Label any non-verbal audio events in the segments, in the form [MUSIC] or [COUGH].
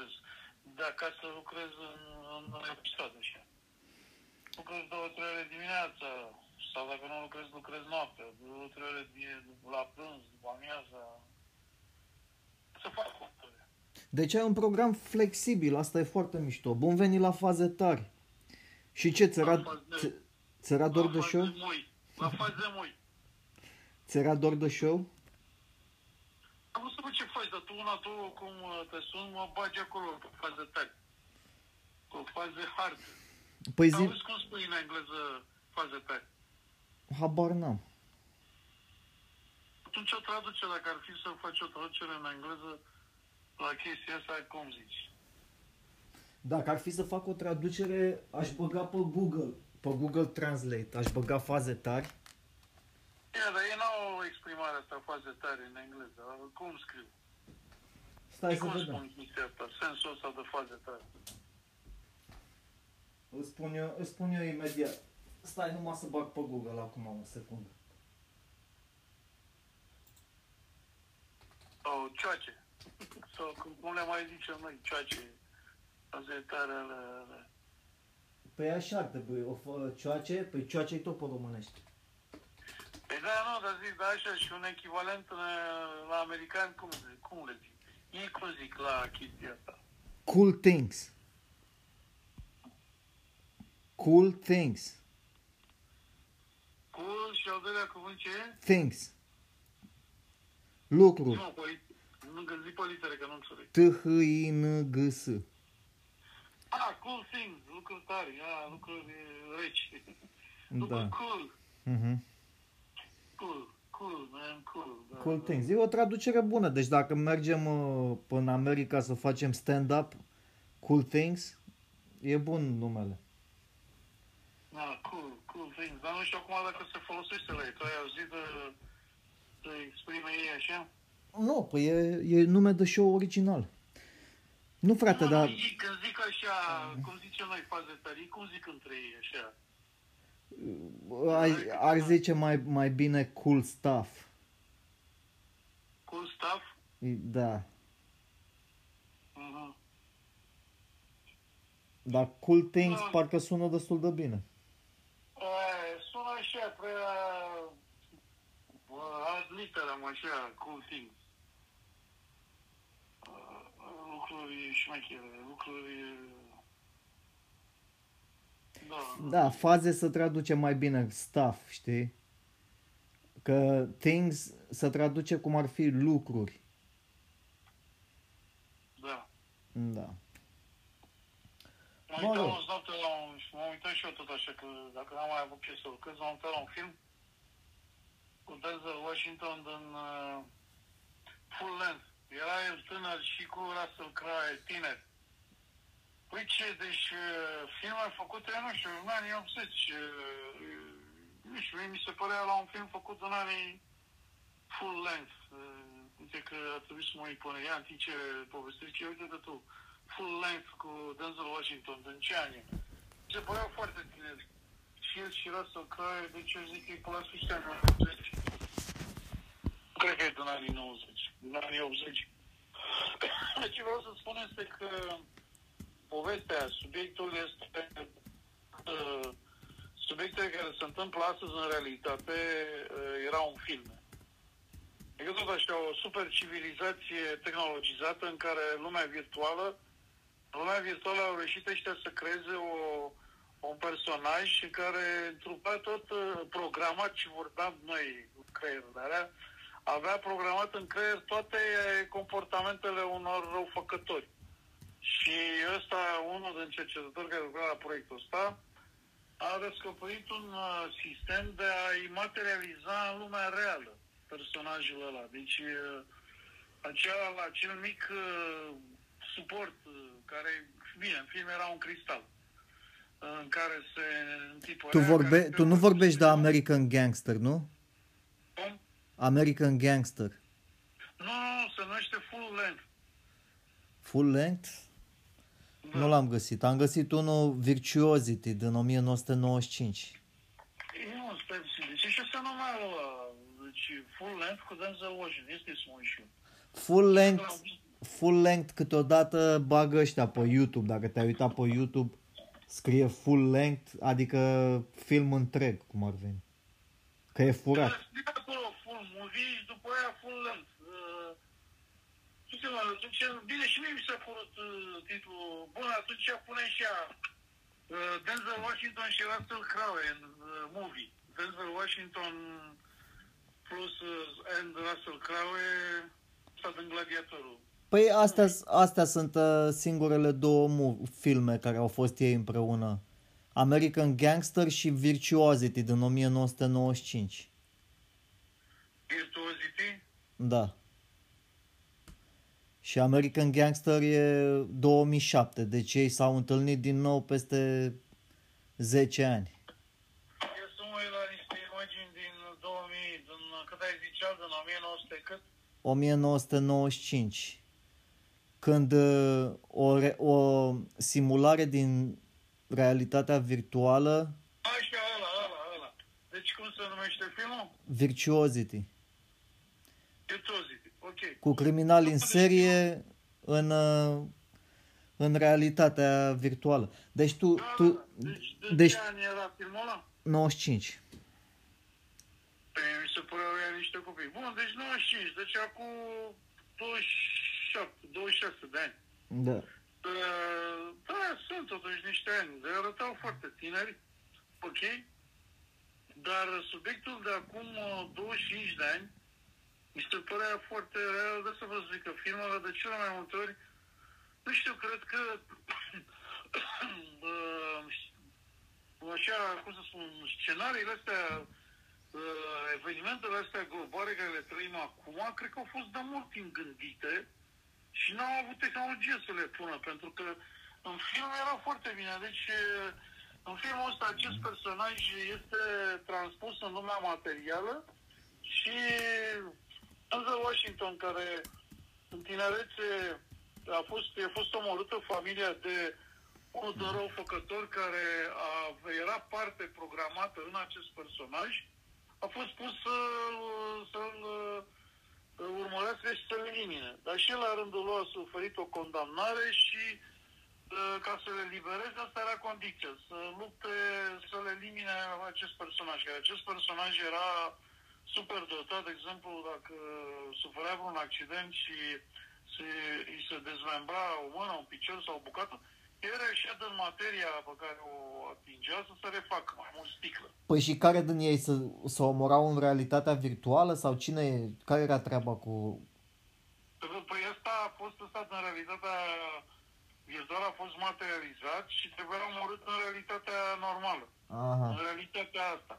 lucrez. De acasă lucrez în, în, în stradă așa. Lucrez două, trei ore dimineața, sau dacă nu lucrez, lucrez noaptea, două, trei ore de- la prânz, după amiaza. Să fac lucruri. Deci ai un program flexibil, asta e foarte mișto. Bun venit la faze tari. Și ce, ți era, La faze- ți- ți era dor de La show? faze moi. La faze moi. Ți era dor de show? Am văzut bă, ce faci, dar tu una, tu cum uh, te sun, mă bagi acolo pe faze tari. Cu faze hard. Păi Zi... zi, Auzi cum spui în engleză faze tari? habar n-am. Atunci o traduce, dacă ar fi să faci o traducere în engleză la chestia asta, cum zici? Dacă ar fi să fac o traducere, aș băga pe Google, pe Google Translate, aș băga faze tari. Ia, dar ei n-au o exprimare asta, faze tare în engleză. Cum scriu? Stai să cum vedem. spun chestia asta? Sensul ăsta de faze tare. Îți spun eu, îți spun eu imediat. Stai numai să bag pe Google acum o secundă. Sau cioace. Sau cum- cum le mai zicem noi, cioace. Faze tare ale... ale. Păi așa ar trebui, o fă, cioace, păi cioace tot pe românește. Păi da, nu, dar zic, da, așa, și un echivalent în, la american, cum, cum le zic? Ei cum zic la chestia asta? Cool things. Cool things. Cool și al doilea cuvânt ce e? Things. Lucruri. Nu, păi, nu pe litere, că nu înțeleg. T-H-I-N-G-S. Ah, cool things, lucruri tare, ah, lucruri reci. Da. Lucruri cool, Mhm. Cool, cool, man, cool. Da, Cool da. things. E o traducere bună. Deci dacă mergem uh, până în America să facem stand-up, cool things, e bun numele. Da, cool, cool things. Dar nu știu acum dacă se folosește la ei. Tu ai auzit de, de exprime ei așa? Nu, păi e, e nume de show original. Nu, frate, Nu, dar nu, ei, când zic așa, cum zicem noi faze tari, cum zic între ei așa? Ar, ar zice mai, mai bine cool stuff. Cool stuff? Da. Mhm. Dar cool things Da. parcă sună destul de bine. E, sună așa, prea... bă, ad literam așa, cool things. Uh, Lucruri șmechere, lucruri... Da. Da, faze să traduce mai bine stuff, știi? Că things să traduce cum ar fi lucruri. Da. Da. M-am Mă uitat rog. o dată la un... și M-am uitat și eu tot așa, că dacă n-am mai avut ce să lucrez, m-am uitat la un film cu Denzel Washington din uh, Full Length. Era el tânăr și cu Russell Crowe tineri. Păi ce, deci uh, filme făcute, nu știu, în anii 80, uh, nu știu, mie mi se părea la un film făcut în anii full length. Uh, uite că a trebuit să mă uit până ea în timp ce povestești, uite de tu. Full length cu Denzel Washington, din ce ani? Mi se păreau foarte tineri. Și el și Russell Crowe, deci eu zic că e pe la sfârșitul anilor 80. Cred că e din anii 90, din anii 80. [COUGHS] Ce vreau să spun este că povestea, subiectul este uh, subiectele care se întâmplă astăzi în realitate uh, erau în filme. Adică tot așa, o super civilizație tehnologizată în care lumea virtuală, în lumea virtuală au reușit ăștia să creeze o, un personaj în care întrupa tot uh, programat și vor da noi cu creierul, dar era- avea programat în creier toate comportamentele unor răufăcători. Și ăsta, unul din cercetători care lucra la proiectul ăsta, a descoperit un uh, sistem de a-i materializa în lumea reală personajul ăla. Deci, uh, acela, acel mic uh, suport uh, care, bine, în film era un cristal în care se întipărea... Tu, vorbe, care- tu nu vorbești de American Gangster, nu? Cum? American Gangster. Nu, nu, nu, se numește full length. Full length? Da. Nu l-am găsit. Am găsit unul Virtuosity din 1995. Nu, stai puțin. Deci și ăsta numai ăla. Deci full length cu Denzel Washington. Este să mă uit și eu. Full length, full length câteodată bagă ăștia pe YouTube. Dacă te-ai uitat pe YouTube, scrie full length, adică film întreg, cum ar veni. Că e furat. Scrie acolo full movie și după aia full length. Uh, ce se mă, atunci, bine, și mie mi s-a părut uh, titlul. Bun, atunci punem și ea uh, Denzel Washington și Russell Crowe în uh, movie. Denzel Washington plus uh, and Russell Crowe stat în Gladiatorul. Păi astea, astea sunt uh, singurele două mu- filme care au fost ei împreună. American Gangster și Virtuosity din 1995. Virtuosity? Da. Și American Gangster e 2007, deci ei s-au întâlnit din nou peste 10 ani. Eu să mă uit la niște imagini din 2000, din, cât ai zicea, din 1900 cât? 1995, când uh, o, re- o simulare din realitatea virtuală, Așa, ăla, ăla, ăla. Deci cum se numește filmul? Virtuosity, Virtuosity, ok. Cu criminali în serie în, uh, în realitatea virtuală. Deci tu, Da, tu da, deci, de deci ce ani era filmul ăla? 95. Păi mi se păreau ea niște copii. Bun, deci 95, deci acum 27, 26 de ani. Da. Uh, Da, sunt totuși niște ani, de arătau foarte tineri, ok, dar subiectul de acum uh, 25 de ani mi se părea foarte real, de să vă zic că filmele de cele mai multe ori, nu știu, cred că [COUGHS] uh, așa, cum să spun, scenariile astea, uh, evenimentele astea globale care le trăim acum, cred că au fost de mult timp gândite și n-au avut tehnologie să le pună, pentru că în film era foarte bine. Deci, uh, în filmul ăsta, acest personaj este transpus în lumea materială și Denzel Washington, care în tinerețe a fost, a fost omorâtă familia de unul de răufăcător care a, era parte programată în acest personaj, a fost pus să, să-l uh, urmărească și să-l elimine. Dar și el, la rândul lui, a suferit o condamnare și uh, ca să le libereze, asta era condiția, să lupte, să-l elimine acest personaj. Care acest personaj era super dotat, de exemplu, dacă suferea vreun accident și se, îi se dezmembra o mână, un picior sau o bucată, el reușea din materia pe care o atingea să se refacă mai mult sticlă. Păi și care din ei să, să omorau în realitatea virtuală sau cine, care era treaba cu... Păi ăsta a fost ăsta în realitatea virtuală a fost materializat și trebuia omorât în realitatea normală. Aha, În realitatea asta.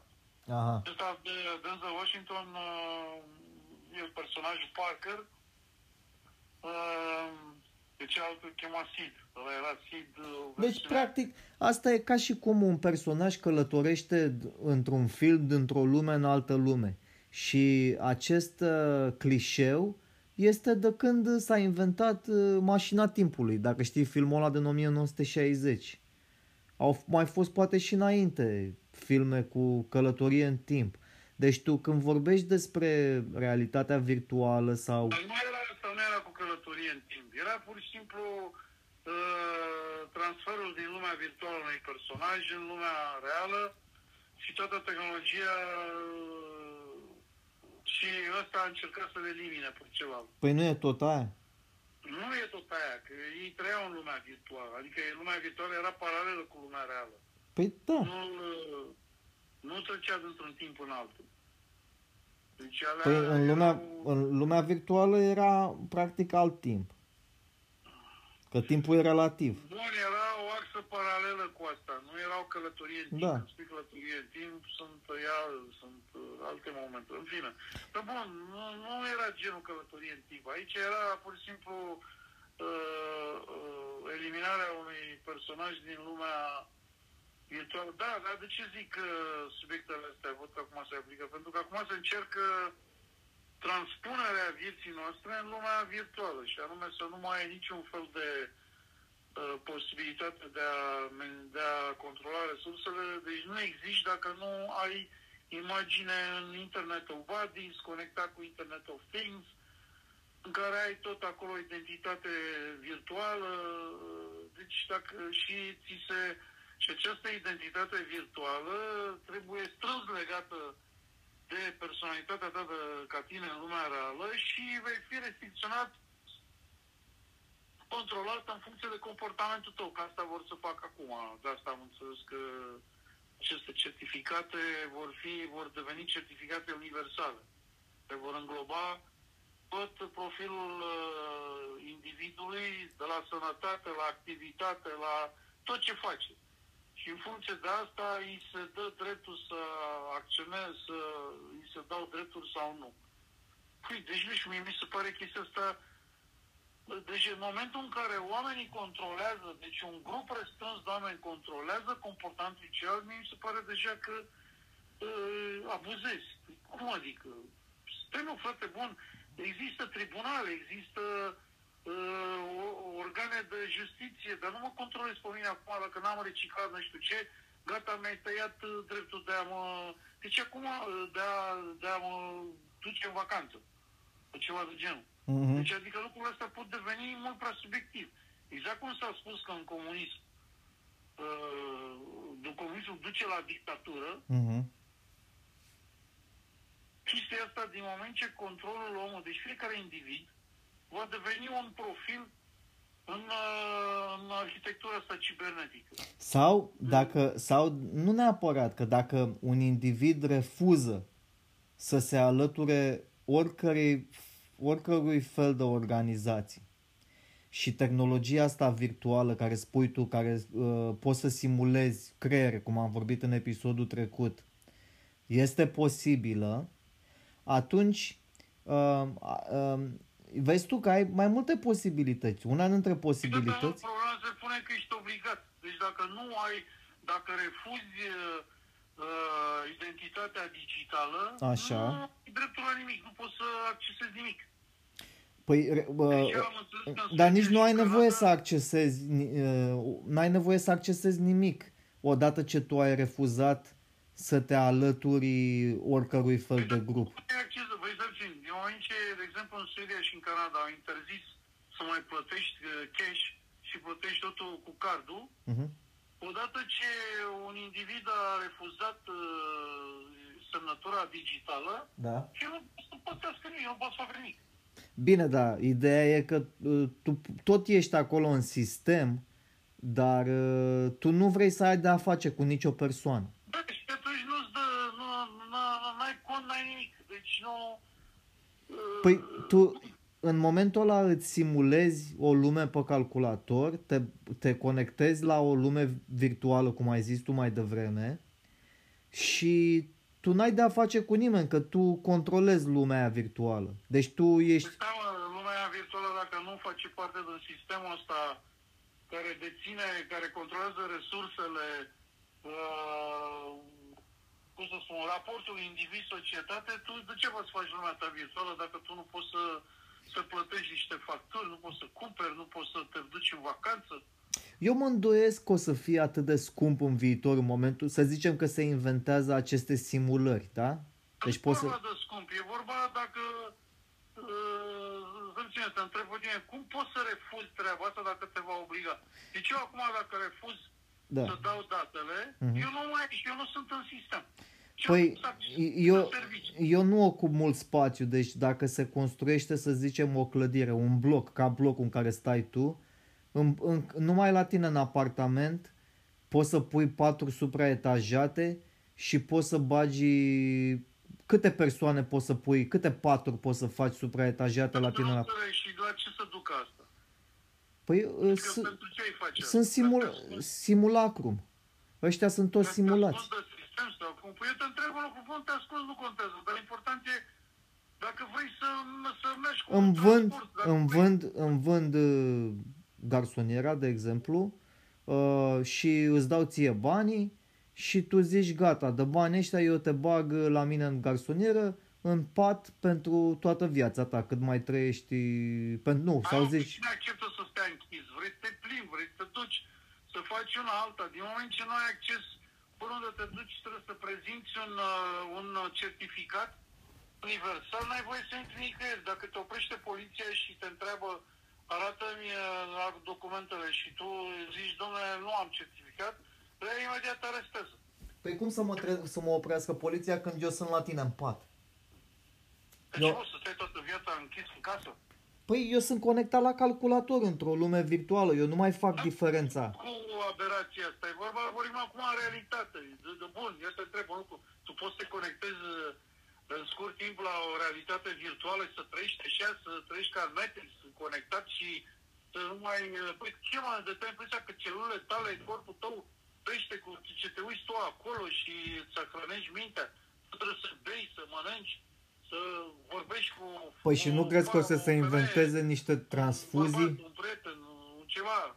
Aha. Ăsta de Denzel Washington uh, e personajul Parker. Uh, de cealaltă chema Sid. Ăla era Sid. uh, Deci, versiunea- practic, asta e ca și cum un personaj călătorește d- într-un film dintr-o lume în altă lume. Și acest uh, clișeu este de când s-a inventat uh, mașina timpului, dacă știi filmul ăla din 1960. Au f- mai fost poate și înainte filme cu călătorie în timp. Deci tu când vorbești despre realitatea virtuală sau... Dar nu era, sau nu era cu călătorie în timp. Era pur și simplu uh, transferul din lumea virtuală a unui personaj în lumea reală și toată tehnologia uh, și ăsta a încercat să le elimine pe ceva. Păi nu e tot aia? Nu e tot aia, că ei trăiau în lumea virtuală. Adică lumea virtuală era paralelă cu lumea reală. Păi da. Nu, uh, nu trecea dintr-un timp în altul. Deci alea Păi în lumea, erau- în lumea virtuală era practic alt timp. Că timpul e relativ. Bun, era o axă paralelă cu asta. Nu era o călătorie în timp. Da. Când spui călătorie în timp, sunt, ea, sunt uh, alte momente. În fine. Dar bun, nu, nu era genul călătorie în timp. Aici era pur și simplu uh, uh, eliminarea unui personaj din lumea virtuală. Da, dar de ce zic că subiectele astea văd că acum se aplică? Pentru că acum se încercă transpunerea vieții noastre în lumea virtuală și anume să nu mai ai niciun fel de uh, posibilitate de a, men- de a controla resursele, deci nu există dacă nu ai imagine în Internet of Bodies, conectat cu Internet of Things, în care ai tot acolo identitate virtuală, deci dacă și ți se... Și această identitate virtuală trebuie strâns legată de personalitatea ta de, ca tine în lumea reală și vei fi restricționat controlat în funcție de comportamentul tău, că asta vor să facă acum. De asta am înțeles că aceste certificate vor, fi, vor deveni certificate universale. Se vor îngloba tot profilul uh, individului, de la sănătate, la activitate, la tot ce face. Și în funcție de asta îi se dă dreptul să acționeze, să îi se dau drepturi sau nu. Păi, deci nu știu, mie mi se pare chestia asta deci în momentul în care oamenii controlează, deci un grup restrâns de oameni controlează comportamentul celălalt, mi se pare deja că uh, abuzezi. Cum adică? Stai nu, frate, bun, există tribunale, există uh, organe de justiție, dar nu mă controlez pe mine acum dacă n-am reciclat nu știu ce, gata, mi-ai tăiat uh, dreptul de a mă... Deci acum uh, de a, de a mă duce în vacanță. Ceva de genul. Uh-huh. Deci adică lucrurile astea pot deveni mult prea subiectiv. Exact cum s-a spus că în comunism uh, comunismul duce la dictatură, uh-huh. chestia asta din moment ce controlul omului, deci fiecare individ, va deveni un profil în, uh, în arhitectura asta cibernetică. Sau, dacă, sau nu neapărat, că dacă un individ refuză să se alăture oricărei oricărui fel de organizații. Și tehnologia asta virtuală care spui tu, care uh, poți să simulezi creier, cum am vorbit în episodul trecut, este posibilă, atunci uh, uh, vezi tu că ai mai multe posibilități. Una dintre posibilități... Problema se pune că ești obligat. Deci dacă nu ai, dacă refuzi uh, uh identitatea digitală, Așa. nu ai dreptul la nimic, nu poți să accesezi nimic. Păi, bă, dar nici nu ai nevoie să accesezi, n-ai nevoie să accesezi nimic odată ce tu ai refuzat să te alături oricărui fel de grup. Vă eu aici, de exemplu, în Suedia și în Canada au interzis să mai plătești uh, cash și plătești totul cu cardul. Uh-huh. Odată ce un individ a refuzat uh, semnătura digitală, da. și nu poate să plătească nimic, nu poate să facă nimic. Bine, da, ideea e că uh, tu tot ești acolo în sistem, dar uh, tu nu vrei să ai de-a face cu nicio persoană. Da, și atunci nu-ți dă, nu, n-ai cont, n-ai nimic. Deci nu... Uh... Păi tu, în momentul ăla îți simulezi o lume pe calculator, te, te conectezi la o lume virtuală, cum ai zis tu mai devreme, și tu n-ai de-a face cu nimeni, că tu controlezi lumea aia virtuală. Deci tu ești... Păi, da, lumea aia virtuală, dacă nu face parte din sistemul ăsta care deține, care controlează resursele, uh, cum să spun, raportul individ-societate, tu de ce să faci lumea ta virtuală dacă tu nu poți să, să plătești niște facturi, nu poți să cumperi, nu poți să te duci în vacanță? Eu mă îndoiesc că o să fie atât de scump în viitor în momentul, să zicem că se inventează aceste simulări, da? Deci poți să... de scump, e vorba dacă uh, să te întreb pe tine, cum poți să refuzi treaba asta dacă te va obliga? Deci eu acum dacă refuz da. să dau datele, uh-huh. eu nu mai, eu nu sunt în sistem. Păi, eu, eu nu ocup mult spațiu, deci dacă se construiește, să zicem, o clădire, un bloc, ca blocul în care stai tu, în, în, numai la tine în apartament poți să pui patru supraetajate și poți să bagi câte persoane poți să pui, câte paturi poți să faci supraetajate la tine la... Și la ce să duc asta? Păi s- sunt simul, simulacrum. Ăștia sunt toți simulați. Sistem sau cum? Păi eu te întreb un lucru, te ascult, nu contează, dar important e dacă vrei să, să mergi cu îmi vând, îmi vând, îmi vând garsoniera, de exemplu, uh, și îți dau ție banii și tu zici gata, de banii ăștia eu te bag la mine în garsonieră, în pat pentru toată viața ta, cât mai trăiești, pentru, nu, sau zici... Cine acceptă să stai închis? Vrei să te plimbi, vrei să te duci, să faci una alta. Din moment ce nu ai acces până unde te duci, trebuie să prezinți un, uh, un certificat universal, n-ai voie să intri nicăieri. Dacă te oprește poliția și te întreabă, arată-mi uh, documentele și tu zici, domnule, nu am certificat, le imediat arestează. Păi cum să mă, tre- să mă oprească poliția când eu sunt la tine în pat? Deci Eu- nu, să stai toată viața închis în casă. Păi eu sunt conectat la calculator într-o lume virtuală, eu nu mai fac diferența. Cu aberația asta, e vorba, vorbim acum în realitate. De, de bun, eu te întreb un lucru. Tu poți să te conectezi uh, în scurt timp la o realitate virtuală, să trăiești așa, să trăiești ca în Matrix, conectat și să nu mai... uh, Păi ce mă, de te impresia că celulele tale, corpul tău, trăiește cu ce te uiți tu acolo și să hrănești mintea. Tu trebuie să bei, să mănânci, să vorbești cu... Păi și nu o crezi că o să mamă, se o femeie, inventeze niște un transfuzii? bărbat, Un prieten, un ceva.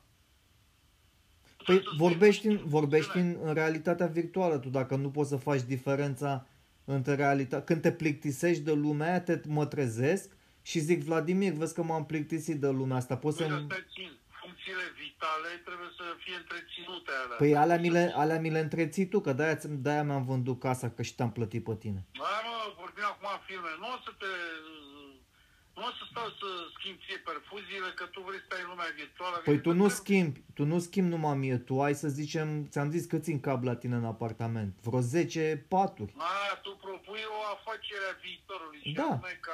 Păi Să spui, vorbești, în, nu, vorbești nu, în, în realitatea virtuală, tu dacă nu poți să faci diferența între realitate. Când te plictisești de lumea aia, te mă trezesc și zic, Vladimir, vezi că m-am plictisit de lumea asta, poți Păi să... astea țin. Funcțiile vitale trebuie să fie întreținute alea. Păi alea mi, le, alea mi le întreții tu, că de-aia, ți- de-aia mi-am vândut casa, că și te-am plătit pe tine. Da, mă, vorbim acum în filme. Nu o să te... Nu o să stau să schimbi ție perfuziile, că tu vrei să stai în lumea virtuală. Păi tu nu Trebuie- schimbi, tu nu schimbi numai mie, tu ai să zicem, ți-am zis că țin cab la tine în apartament, vreo 10 paturi. A, tu propui o afacere a viitorului. Și Da. anume Ca...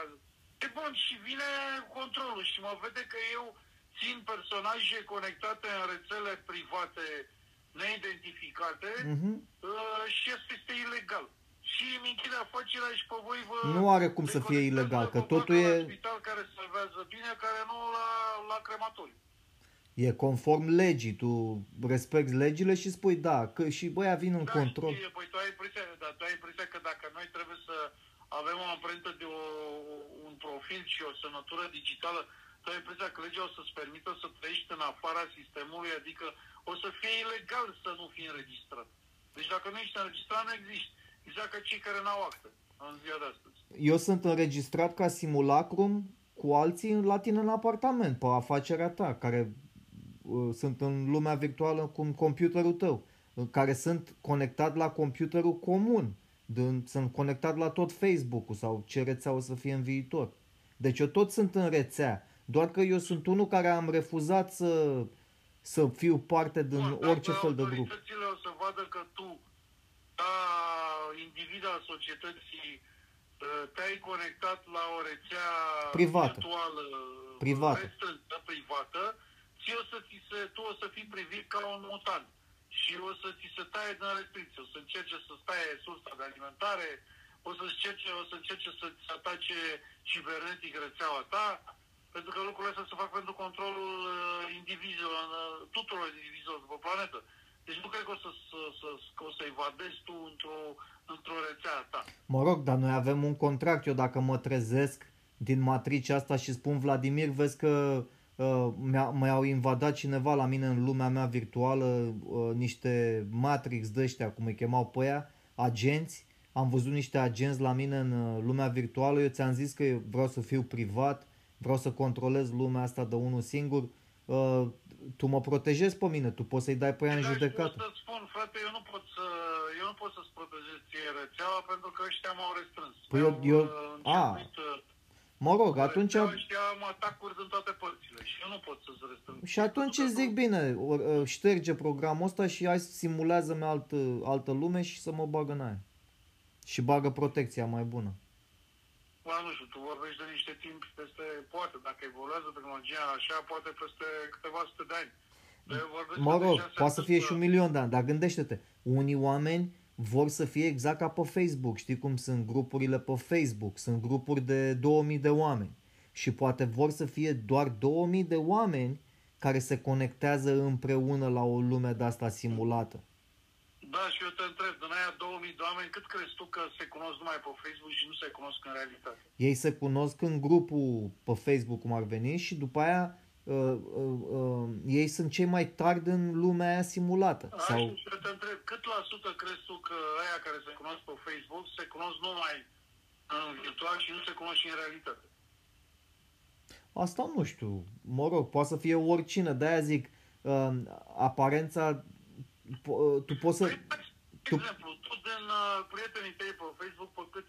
E bun, și vine controlul și mă vede că eu țin personaje conectate în rețele private neidentificate Mhm. uh, și asta este ilegal. Și îmi închide afacerea și pe voi vă... Nu are cum să fie deconectează ilegal, că vă totul bagă e- La spital care salvează bine, care nu la, la crematoriu. E conform legii, tu respecti legile și spui da, că și băia vin în Da, control. știe, păi tu ai, impresia, dar tu ai impresia că dacă noi trebuie să avem o amprentă de o, un profil și o semnătură digitală, tu ai impresia că legea o să-ți permită să trăiești în afara sistemului, adică o să fie ilegal să nu fii înregistrat. Deci dacă nu ești înregistrat, nu existi. Exact ca cei care n-au acte în ziua de astăzi. Eu sunt înregistrat ca simulacrum cu alții la tine în apartament, pe afacerea ta, care uh, sunt în lumea virtuală cu computerul tău, în care sunt conectat la computerul comun, din, sunt conectat la tot Facebook-ul sau ce rețea o să fie în viitor. Deci eu tot sunt în rețea, doar că eu sunt unul care am refuzat să, să fiu parte din Bun, orice dacă fel de grup. autoritățile o să vadă că tu, ca individ al societății, uh, te-ai conectat la o rețea Privată. virtuală Privată. restrânsă, privată, ție o să ți se, tu o să fii privit ca un mutant și o să ți se taie din restricție, o să încerce să stai sursa de alimentare, o să încerce, o să încerce să-ți atace cibernetic rețeaua ta, pentru că lucrurile astea se fac pentru controlul uh, indivizilor, uh, tuturor indivizilor de pe planetă. Deci nu cred că o să, să, să, că o să evadezi tu într-o, într-o rețea a ta. Mă rog, dar noi avem un contract. Eu dacă mă trezesc din matricea asta și spun Vladimir, vezi că uh, mi-a, mi-au invadat cineva la mine în lumea mea virtuală uh, niște Matrix de ăștia, cum îi chemau pe ea, agenți. Am văzut niște agenți la mine în uh, lumea virtuală. Eu ți-am zis că eu vreau să fiu privat, vreau să controlez lumea asta de unul singur. Uh, tu mă protejezi pe mine, tu poți să-i dai pe ea în Dar judecată. O să spun, frate, eu nu pot să, eu nu pot să-ți protejez ție rețeaua pentru că ăștia m-au restrâns. Păi eu- Mi-au, eu- uh, a, început, uh, Mă rog, atunci... rețeaua, Ăștia am atacuri din toate părțile și eu nu pot să-ți restrâng. Și atunci Pentru îți că zic bine, o- o- șterge programul ăsta și hai simulează-mi altă, altă lume și să mă bagă în aia. Și bagă protecția mai bună. Bă, nu știu, tu vorbești de niște timp peste, poate, dacă evoluează tehnologia așa, poate peste câteva sute de ani. Dar eu vorbesc Mă că rog, deja se poate să fie și întâmplă- un milion de ani, dar gândește-te, unii oameni vor să fie exact ca pe Facebook. Știi cum sunt grupurile pe Facebook? Sunt grupuri de 2000 de oameni. Și poate vor să fie doar 2000 de oameni care se conectează împreună la o lume de asta simulată. Da, și eu te întreb, din aia 2000 de oameni, cât crezi tu că se cunosc numai pe Facebook și nu se cunosc în realitate? Ei se cunosc în grupul pe Facebook, cum ar veni, și după aia uh, uh, uh, ei sunt cei mai tari din lumea aia simulată. Sau... Sau Și eu te întreb, cât la sută crezi tu că aia care se cunosc pe Facebook se cunosc numai în virtual și nu se cunosc și în realitate? asta nu știu. Mă rog, poate să fie oricine. De-aia zic, uh, aparența, po- uh, tu poți să... Păi, de tu- exemplu, tu din uh, prietenii tăi pe Facebook, pe cât,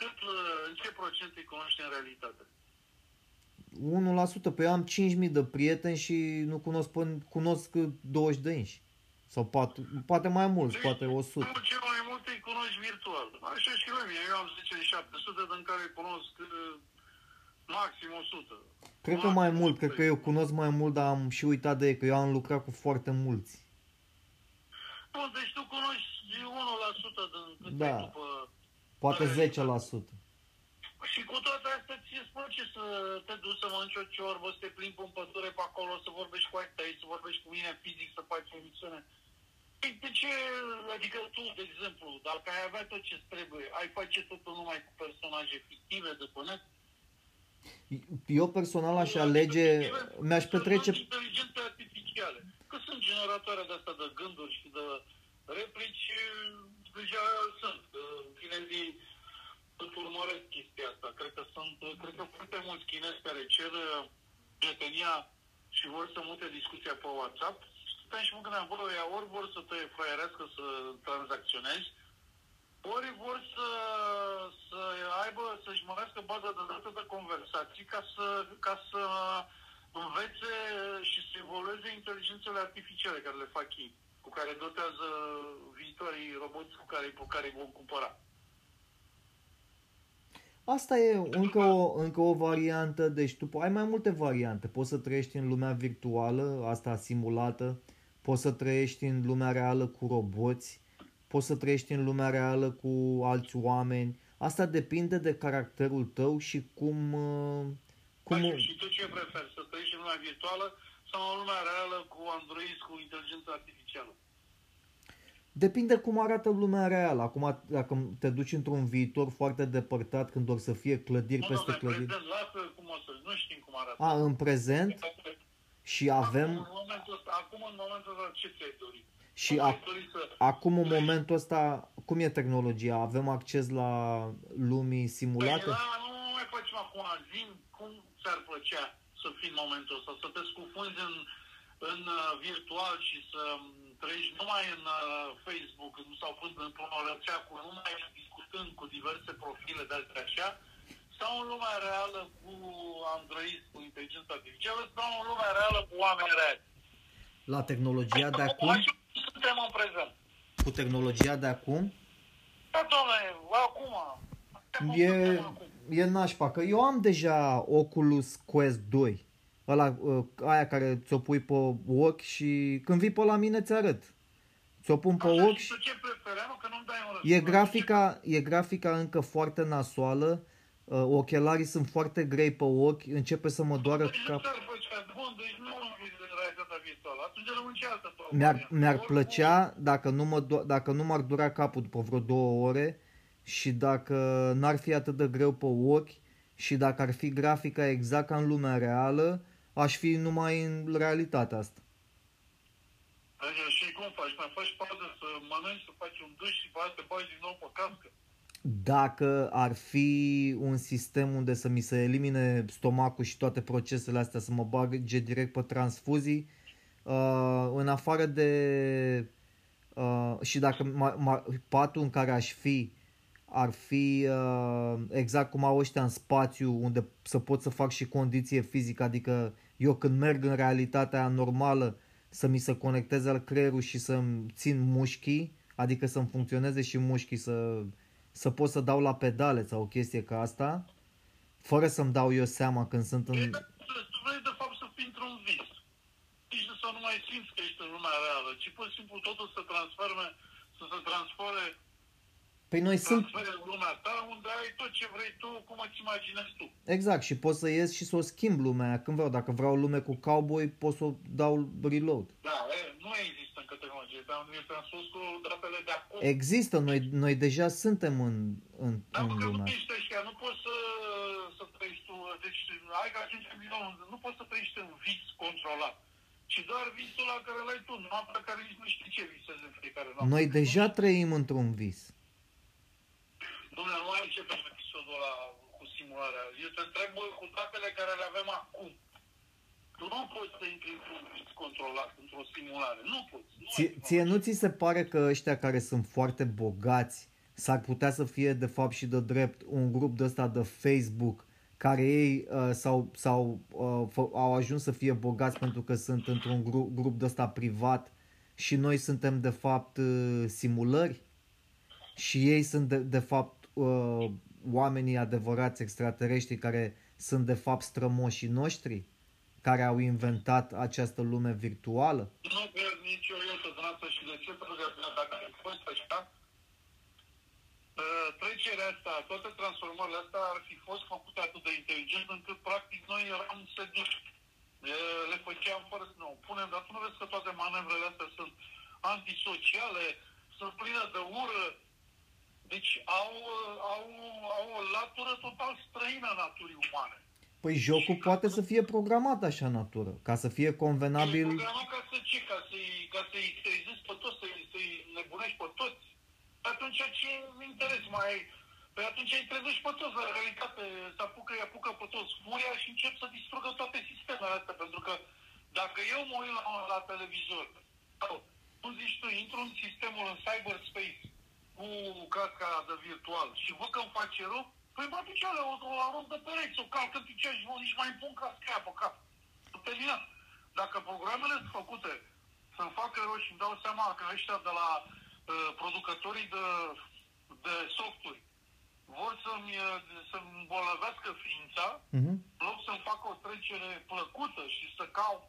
cât, uh, în ce îi cunoști în realitate? 1%. Păi eu am 5.000 de prieteni și nu cunosc, până, cunosc 20 de inși. Sau poate, poate mai mulți, poate 100. Tu ce mai mult îi cunoști virtual. Așa și la mine. Eu am 10 700, din care cunosc uh, maxim 100. Cred că mai mult, cred că eu cunosc mai mult, dar am și uitat de ei, că eu am lucrat cu foarte mulți. Nu, deci tu cunoști 1% din cât Da. după... Poate 10%. Și cu toate astea ți îți place să te duci să mănânci o ciorbă, să te plimbi în pădure pe acolo, să vorbești cu ai tăi, să vorbești cu mine fizic, să faci o emisiune. Păi de ce, adică tu, de exemplu, dacă ai avea tot ce trebuie, ai face totul numai cu personaje fictive de pe net? Eu personal aș alege, mi-aș petrece, Sunt inteligențe artificiale. Că sunt generatoare de asta de gânduri și de replici, deja sunt. Chinezii tot urmăresc chestia asta. Cred că sunt, cred că foarte mulți chinezi care cer uh, prietenia și vor să mute discuția pe WhatsApp. Stăteam și mă gândeam, bă, ăia ori vor să te fraierească să tranzacționezi, ori vor să, să aibă, să-și mărească baza de date de conversații ca să, ca să învețe și să evolueze inteligențele artificiale care le fac ei, cu care dotează viitorii roboți cu care, pe care îi vom cumpăra. Asta e încă o, încă o variantă, deci tu ai mai multe variante. Poți să trăiești în lumea virtuală, asta simulată, poți să trăiești în lumea reală cu roboți, poți să trăiești în lumea reală cu alți oameni. Asta depinde de caracterul tău și cum... uh, cum Cum... Și tu ce preferi, să trăiești în lumea virtuală sau în lumea reală cu Android, cu inteligență artificială? Depinde cum arată lumea reală. Acum, dacă te duci într-un viitor foarte depărtat, când or să fie clădiri Nu, peste domnule, clădiri... prezent, lasă cum o să, nu știm cum arată. A, în prezent și Acum, avem... în momentul ăsta, acum, în momentul ăsta, ce ți-ai dorit? Și Cum ac- ai dorit să... acum, în momentul ăsta, cum e tehnologia? Avem acces la lumii simulate? Păi, da, nu mai facem acum. Zim cum ți-ar plăcea să fii în momentul ăsta, să te scufunzi în, în uh, virtual și să um, trăiești numai în uh, Facebook sau până într-o rețea cu numai discutând cu diverse profile de astea așa, sau în lumea reală cu Android, cu inteligența artificială, sau în lumea reală cu oameni reali. La tehnologia de acum? Așa suntem în prezent. Cu tehnologia de acum? Da, doamne, acum. Suntem E, suntem acum. E nașpa, că eu am deja Oculus Quest 2. Ăla, uh, aia care ți-o pui pe ochi și când vii pe la mine ți arăt. Ți-o pun pe Așa, ochi și și tu ce preferi, mă, că nu-mi dai un răspuns. e grafica, e grafica încă foarte nasoală. Uh, ochelarii sunt foarte grei pe ochi, începe să mă doară Deci nu cap. ți-ar plăcea, bun, deci nu în realitatea virtuală. Atunci rămân ce altă problemă. Mi-ar, mi-ar plăcea dacă nu, mă do- dacă nu m-ar dura capul după vreo două ore și dacă n-ar fi atât de greu pe ochi și dacă ar fi grafica exact ca în lumea reală, aș fi numai în realitatea asta. Deci, și cum faci? Mai faci pauză să mănânci, să faci un duș și pe aia te bagi din nou pe cască. Dacă ar fi un sistem unde să mi se elimine stomacul și toate procesele astea, să mă bage direct pe transfuzii, uh, în afară de... Uh, și dacă ma, ma, patul în care aș fi ar fi uh, exact cum au ăștia în spațiu unde să pot să fac și condiție fizică, adică eu când merg în realitatea normală să mi se conecteze al creierul și să-mi țin mușchii, adică să-mi funcționeze și mușchii, să, să pot să dau la pedale sau o chestie ca asta, fără să-mi dau eu seama când sunt în... Ei, dar Tu vrei de fapt să fii într-un vis. Nici să nu mai simți că ești în lumea reală, ci pur și simplu totul să transforme, să se transforme, Păi noi sunt... transfere în lumea ta, unde ai tot ce vrei tu, cum îți imaginezi tu. Exact, și pot să ies și să o schimb lumea aia când vreau. Dacă vreau lume cu cowboy, pot să o dau reload. Da, e, nu există încă tehnologie, dar eu ți-am spus cu datele de acum. Există, noi, noi deja suntem în, în, Dar în că nu lumea asta. ești ăștia, nu poți să, să trăiești tu, deci ai ca 5 milioane, nu poți să trăiești în vis controlat. Ci doar visul la care l-ai tu, noaptea care nici nu știi ce visezi în fiecare noapte. Noi deja trăim într-un vis. Dom'le, nu mai începem episodul ăla cu simularea. Eu te întreb, bă, cu datele care le avem acum. Tu nu poți să intri într-un vis controlat, într-o simulare. Nu poți. Nu Ție, ai ție voie. nu ți se pare că ăștia care sunt foarte bogați s-ar putea să fie de fapt și de drept un grup de ăsta de Facebook care ei uh, sau, sau uh, au ajuns să fie bogați pentru că sunt într-un grup, grup de ăsta privat și noi suntem de fapt uh, simulări și ei sunt de, de fapt uh, oamenii adevărați extraterestri care sunt de fapt strămoșii noștri care au inventat această lume virtuală? Nu cred nici eu, eu să și de ce? Pentru că dacă ai fost așa, uh, trecerea asta, toate transformările astea ar fi fost făcute atât de inteligent încât practic noi eram sediși. Uh, le făceam fără să nu punem, dar tu nu vezi că toate manevrele astea sunt antisociale, sunt pline de ură, deci au, au, au o latură total străină naturii umane. Păi jocul poate să fie programat așa natură, ca să fie convenabil... E programat ca să ce? Ca să-i, ca să-i trezezi pe toți, să-i, să-i nebunești pe toți? Atunci ce interes mai ai? Păi atunci îi trezești pe toți la realitate, să apucă, îi apucă pe toți furia și încep să distrugă toate sistemele astea, pentru că dacă eu mă uit la, la televizor, sau, cum zici tu, intru în sistemul în cyberspace cu casca de virtual și văd că îmi face rău, Păi mă duce la o, la rând de pereți, o calcă picioare și nici mai pun ca scria pe cap. Terminat. Dacă programele sunt făcute să-mi facă rău și îmi dau seama că ăștia de la uh, producătorii de, de softuri vor să-mi, uh, să-mi îmbolnăvească ființa, uh-huh. în loc să-mi facă o trecere plăcută și să caut,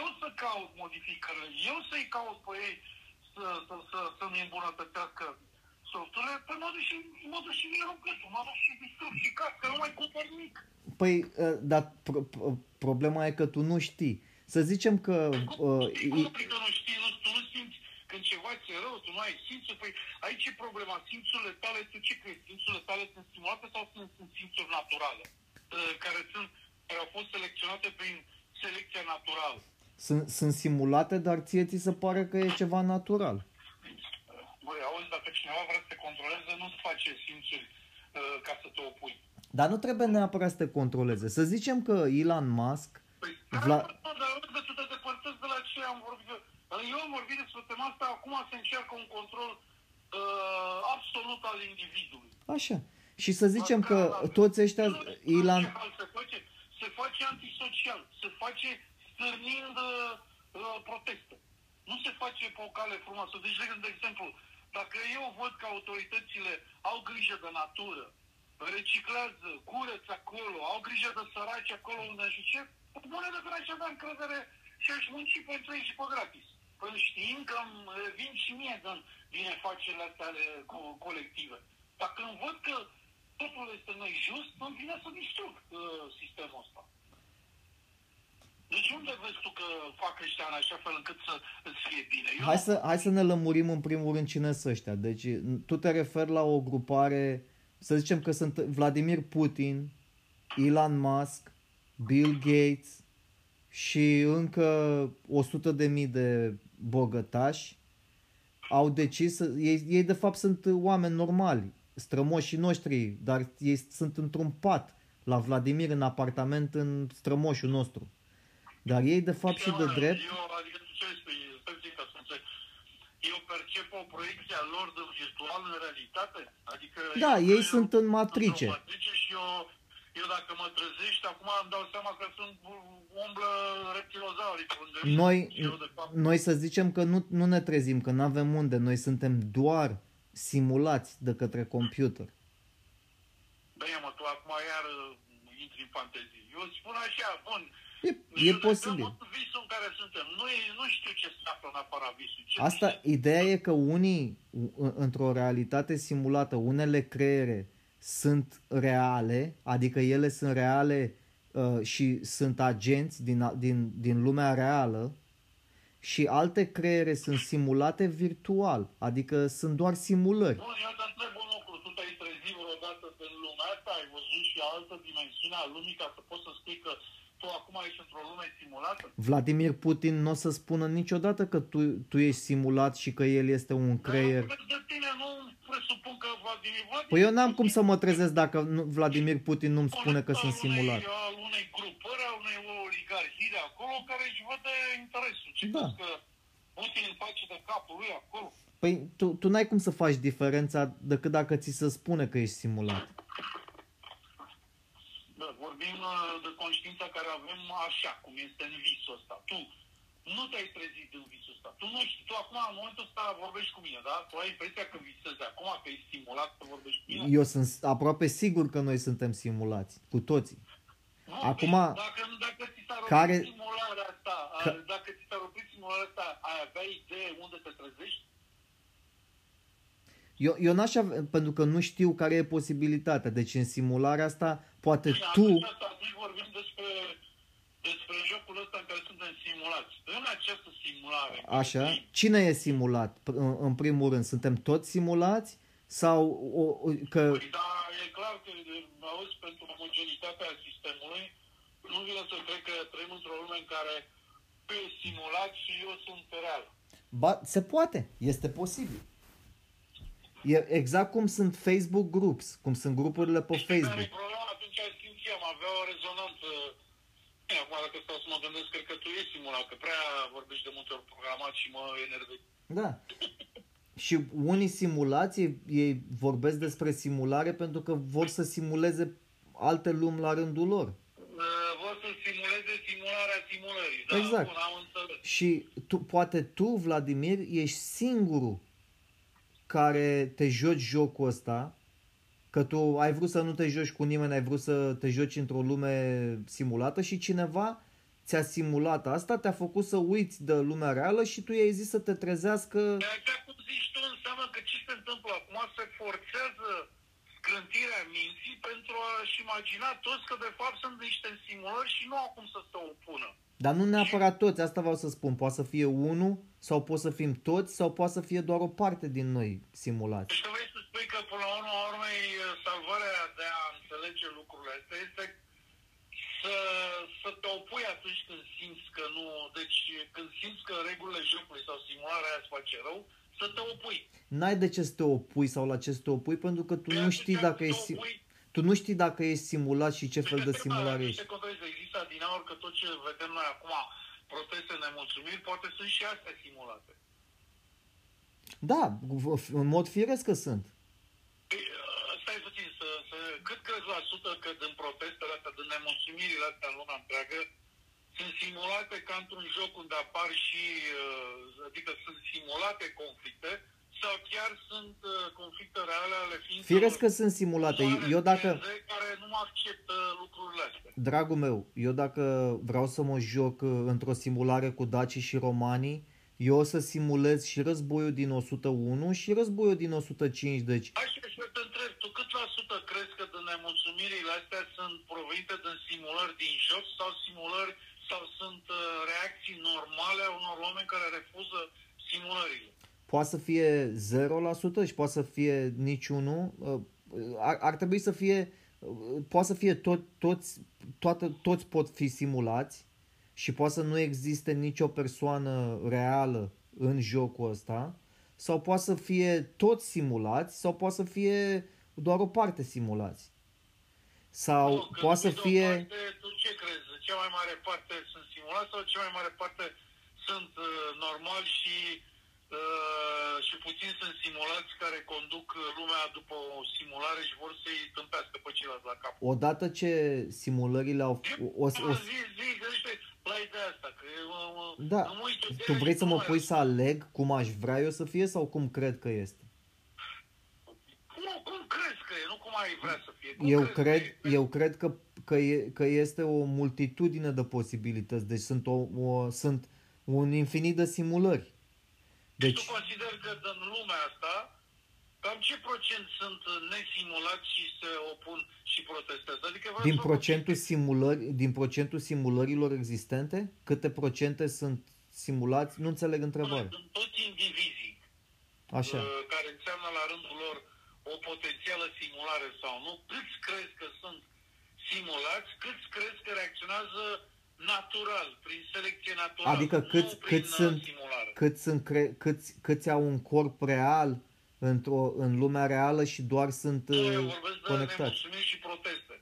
eu să caut modificările, eu să-i caut pe ei să, să, să, să-mi îmbunătățească softurile, păi mă duc și, mă duc și vin gâtul, mă duc și distrug și cască, că nu mai cumpăr nimic. Păi, uh, dar pro- problema e că tu nu știi. Să zicem că... Uh, cum că nu știi, nu, tu nu simți când ceva ți-e rău, tu nu ai simțuri, păi aici e problema, simțurile tale, tu ce crezi, simțurile tale sunt stimulate sau sunt, sunt simțuri naturale, uh, care sunt, care au fost selecționate prin selecția naturală? Sunt, sunt simulate, dar ție ți se pare că e ceva natural. Băi, auzi, dacă cineva vrea să te controleze, nu-ți face simțuri uh, ca să te opui. Dar nu trebuie neapărat să te controleze. Să zicem că Elon Musk... Păi, Vla... da, dar auzi, tu te depărtezi de la ce am vorbit. Eu am vorbit despre tema asta, acum se încearcă un control uh, absolut al individului. Așa. Și să zicem că toți ăștia... Elon... Se face, se face antisocial, se face stârnind uh, proteste. Nu se face pe o cale frumoasă. Deci, de exemplu, dacă eu văd că autoritățile au grijă de natură, reciclează, curăță acolo, au grijă de săraci acolo unde și ce, bune de dragi avea încredere și aș munci pentru ei și pe gratis. Până știind că îmi vin și mie din binefacerile astea ale co- colective. Dacă îmi văd că totul este nejust, îmi vine să distrug uh, sistemul ăsta. Deci unde vezi tu că fac ăștia în așa fel încât să îți fie bine? Eu hai, să, hai să ne lămurim în primul rând cine sunt ăștia. Deci tu te referi la o grupare, să zicem că sunt Vladimir Putin, Elon Musk, Bill Gates și încă 100 de mii de bogătași au decis să, ei, ei de fapt sunt oameni normali, strămoșii noștri, dar ei sunt într-un pat la Vladimir în apartament în strămoșul nostru. Dar ei, de fapt, și de drept... Eu, adică ce spui, ca să înțeleg. Eu percep o proiecție a lor de virtual în realitate? Adică da, ei eu, sunt în matrice. În matrice și eu, eu dacă mă trezești, acum îmi dau seama că sunt umblă reptilozauric. Noi, eu, de fapt... noi să zicem că nu, nu ne trezim, că nu avem unde. Noi suntem doar simulați de către computer. Bine, mă, tu acum iar uh, intri în fantezie. Eu spun așa, bun, E, e posibil. Visul în care suntem. Nu, nu știu ce se află în afara visului. Ce Asta, visul? ideea e că unii, într-o realitate simulată, unele creiere sunt reale, adică ele sunt reale uh, și sunt agenți din, din, din lumea reală și alte creiere sunt simulate virtual, adică sunt doar simulări. Bun, eu te întreb un lucru. Tu te-ai trezit vreodată în lumea asta? Ai văzut și altă dimensiune a lumii ca să poți să spui că tu acum ești într-o lume simulată? Vladimir Putin nu o să spună niciodată că tu, tu ești simulat și că el este un creier. Dar de tine nu presupun că Vladimir, Vladimir Păi eu n-am cum să mă trezesc dacă nu, Vladimir Putin nu-mi spune că sunt simulat. Al unei grupări, al unei oligarhii de acolo care își văd interesul. Ce da. că Putin face face de capul lui acolo. Păi tu, tu n-ai cum să faci diferența decât dacă ți se spune că ești simulat. Da, vorbim uh, de conștiința care avem așa, cum este în visul ăsta. Tu nu te-ai trezit în visul ăsta. Tu nu știi, tu acum în momentul ăsta vorbești cu mine, da? Tu ai impresia că visezi acum, că ești simulat să vorbești cu mine. Eu sunt aproape sigur că noi suntem simulați, cu toții. Nu, Acum, păi, dacă, dacă ți s-a răpit care- simularea asta, Că- a, dacă ți s-a răpit simularea asta, ai avea idee unde te trezești? Eu, eu n-aș avea, pentru că nu știu care e posibilitatea. Deci în simularea asta, poate Și tu... atunci asta, atunci vorbim despre, despre jocul ăsta în care suntem simulați. În această simulare. în care Așa? trăim, Cine e simulat? P- În, în primul rând, suntem toți simulați? Sau o, o- că... Păi, da, e clar că, de- auzi, pentru omogenitatea sistemului, nu vine să cred că trăim într-o lume în care tu ești simulat și eu sunt real. Ba, se poate, este posibil. E exact cum sunt Facebook groups, cum sunt grupurile pe Știi care Facebook. e problema? Atunci simt eu, am avea o rezonanță. Bine, acum dacă stau să mă gândesc, cred că tu ești simulat, că prea vorbești de multe ori programat și mă enervezi. Da. [LAUGHS] Și unii simulați, ei, ei vorbesc despre simulare pentru că vor să simuleze alte lumi la rândul lor. Uh, Vor să simuleze simularea simulării. Da, Exact. Bun, am înțeles. Și tu, poate tu, Vladimir, ești singurul care te joci jocul ăsta, că tu ai vrut să nu te joci cu nimeni, ai vrut să te joci într-o lume simulată și cineva ți-a simulat. Asta, te-a făcut să uiți de lumea reală și tu i-ai zis să te trezească... De așa cum zici tu, înseamnă că ce se întâmplă? Acum se forțează scrântirea minții pentru a-și imagina toți că de fapt sunt niște simulări și nu au cum să se opună. Dar nu neapărat toți, asta vreau să spun. Poate să fie unul sau pot să fim toți sau poate să fie doar o parte din noi simulați. Deci că vrei să spui că până la urmă urmei salvarea de a înțelege lucrurile astea este să, să te opui atunci când simți că nu... Deci când simți că regulile jocului sau simularea aia îți face rău, să te opui. N-ai de ce să te opui sau la ce să te opui pentru că tu Păi nu atunci știi dacă te ești, sim- opui- tu nu știi dacă ești simulat și ce fel de simulare ești. Niște contradicții. Există din aur că tot ce vedem noi acum, proteste, nemulțumiri, poate sunt și astea simulate. Da, în mod firesc că sunt. Păi, uh, stai puțin, să, să, cât crezi la sută că din protestele astea, din nemulțumirile astea în lumea întreagă, sunt simulate ca într-un joc unde apar și, uh, adică sunt simulate conflicte, sau chiar sunt uh, conflicte reale ale ființelor Firesc că sunt simulate. umane Eu dacă, care nu acceptă lucrurile astea. dragul meu, eu dacă vreau să mă joc uh, într-o simulare cu dacii și romanii, eu o să simulez și războiul din 101 și războiul din 105, deci Hai să să te întreb, tu cât la sută crezi că din nemulțumirile astea sunt provenite din simulări din joc sau simulări sau sunt uh, reacții normale a unor oameni care refuză simulările? Poate să fie 0% și poate să fie niciunul. Uh, Ar, ar trebui să fie, uh, poate să fie tot, toți, toată, toți pot fi simulați și poate să nu existe nicio persoană reală în jocul ăsta sau poate să fie toți simulați sau poate să fie doar o parte simulați. Sau Nu, că poate să pe de o fie... Parte, tu ce crezi? Cea mai mare parte sunt simulați sau cea mai mare parte sunt uh, normali și, uh, și puțin sunt simulați care conduc uh, lumea după o simulare și vor să-i tâmpească pe ceilalți la cap? Odată ce simulările au... O, o, o, Zi, zi, gândește la ideea asta, că mă, mă, da, nu mă uit de tu ea vrei și să nu mă mai pui răspund. să aleg cum aș vrea eu să fie sau cum cred că este? Cum, cum crezi că e, nu cum ai vrea să fie? Cum Eu crezi cred, că e? eu cred că, că, e, că este o multitudine de posibilități, deci sunt, o, o, sunt un infinit de simulări. Deci... Deci, Tu consider că în lumea asta, cam ce procent sunt nesimulați și se opun și protestează? Adică vreau din să procentul, simulări, din procentul simulărilor existente, câte procente sunt simulați, nu înțeleg întrebarea. Sunt toți indivizii Așa. uh, care înseamnă la rândul lor o potențială simulare sau nu, câți crezi că sunt simulați, câți crezi că reacționează natural, prin selecție naturală, Adică nu câți, prin câți, uh, sunt, simulare. câți, sunt cre, câți, câți au un corp real într-o, în lumea reală și doar sunt Nu, eu uh, vorbesc de conectați. nemulțumiri și proteste.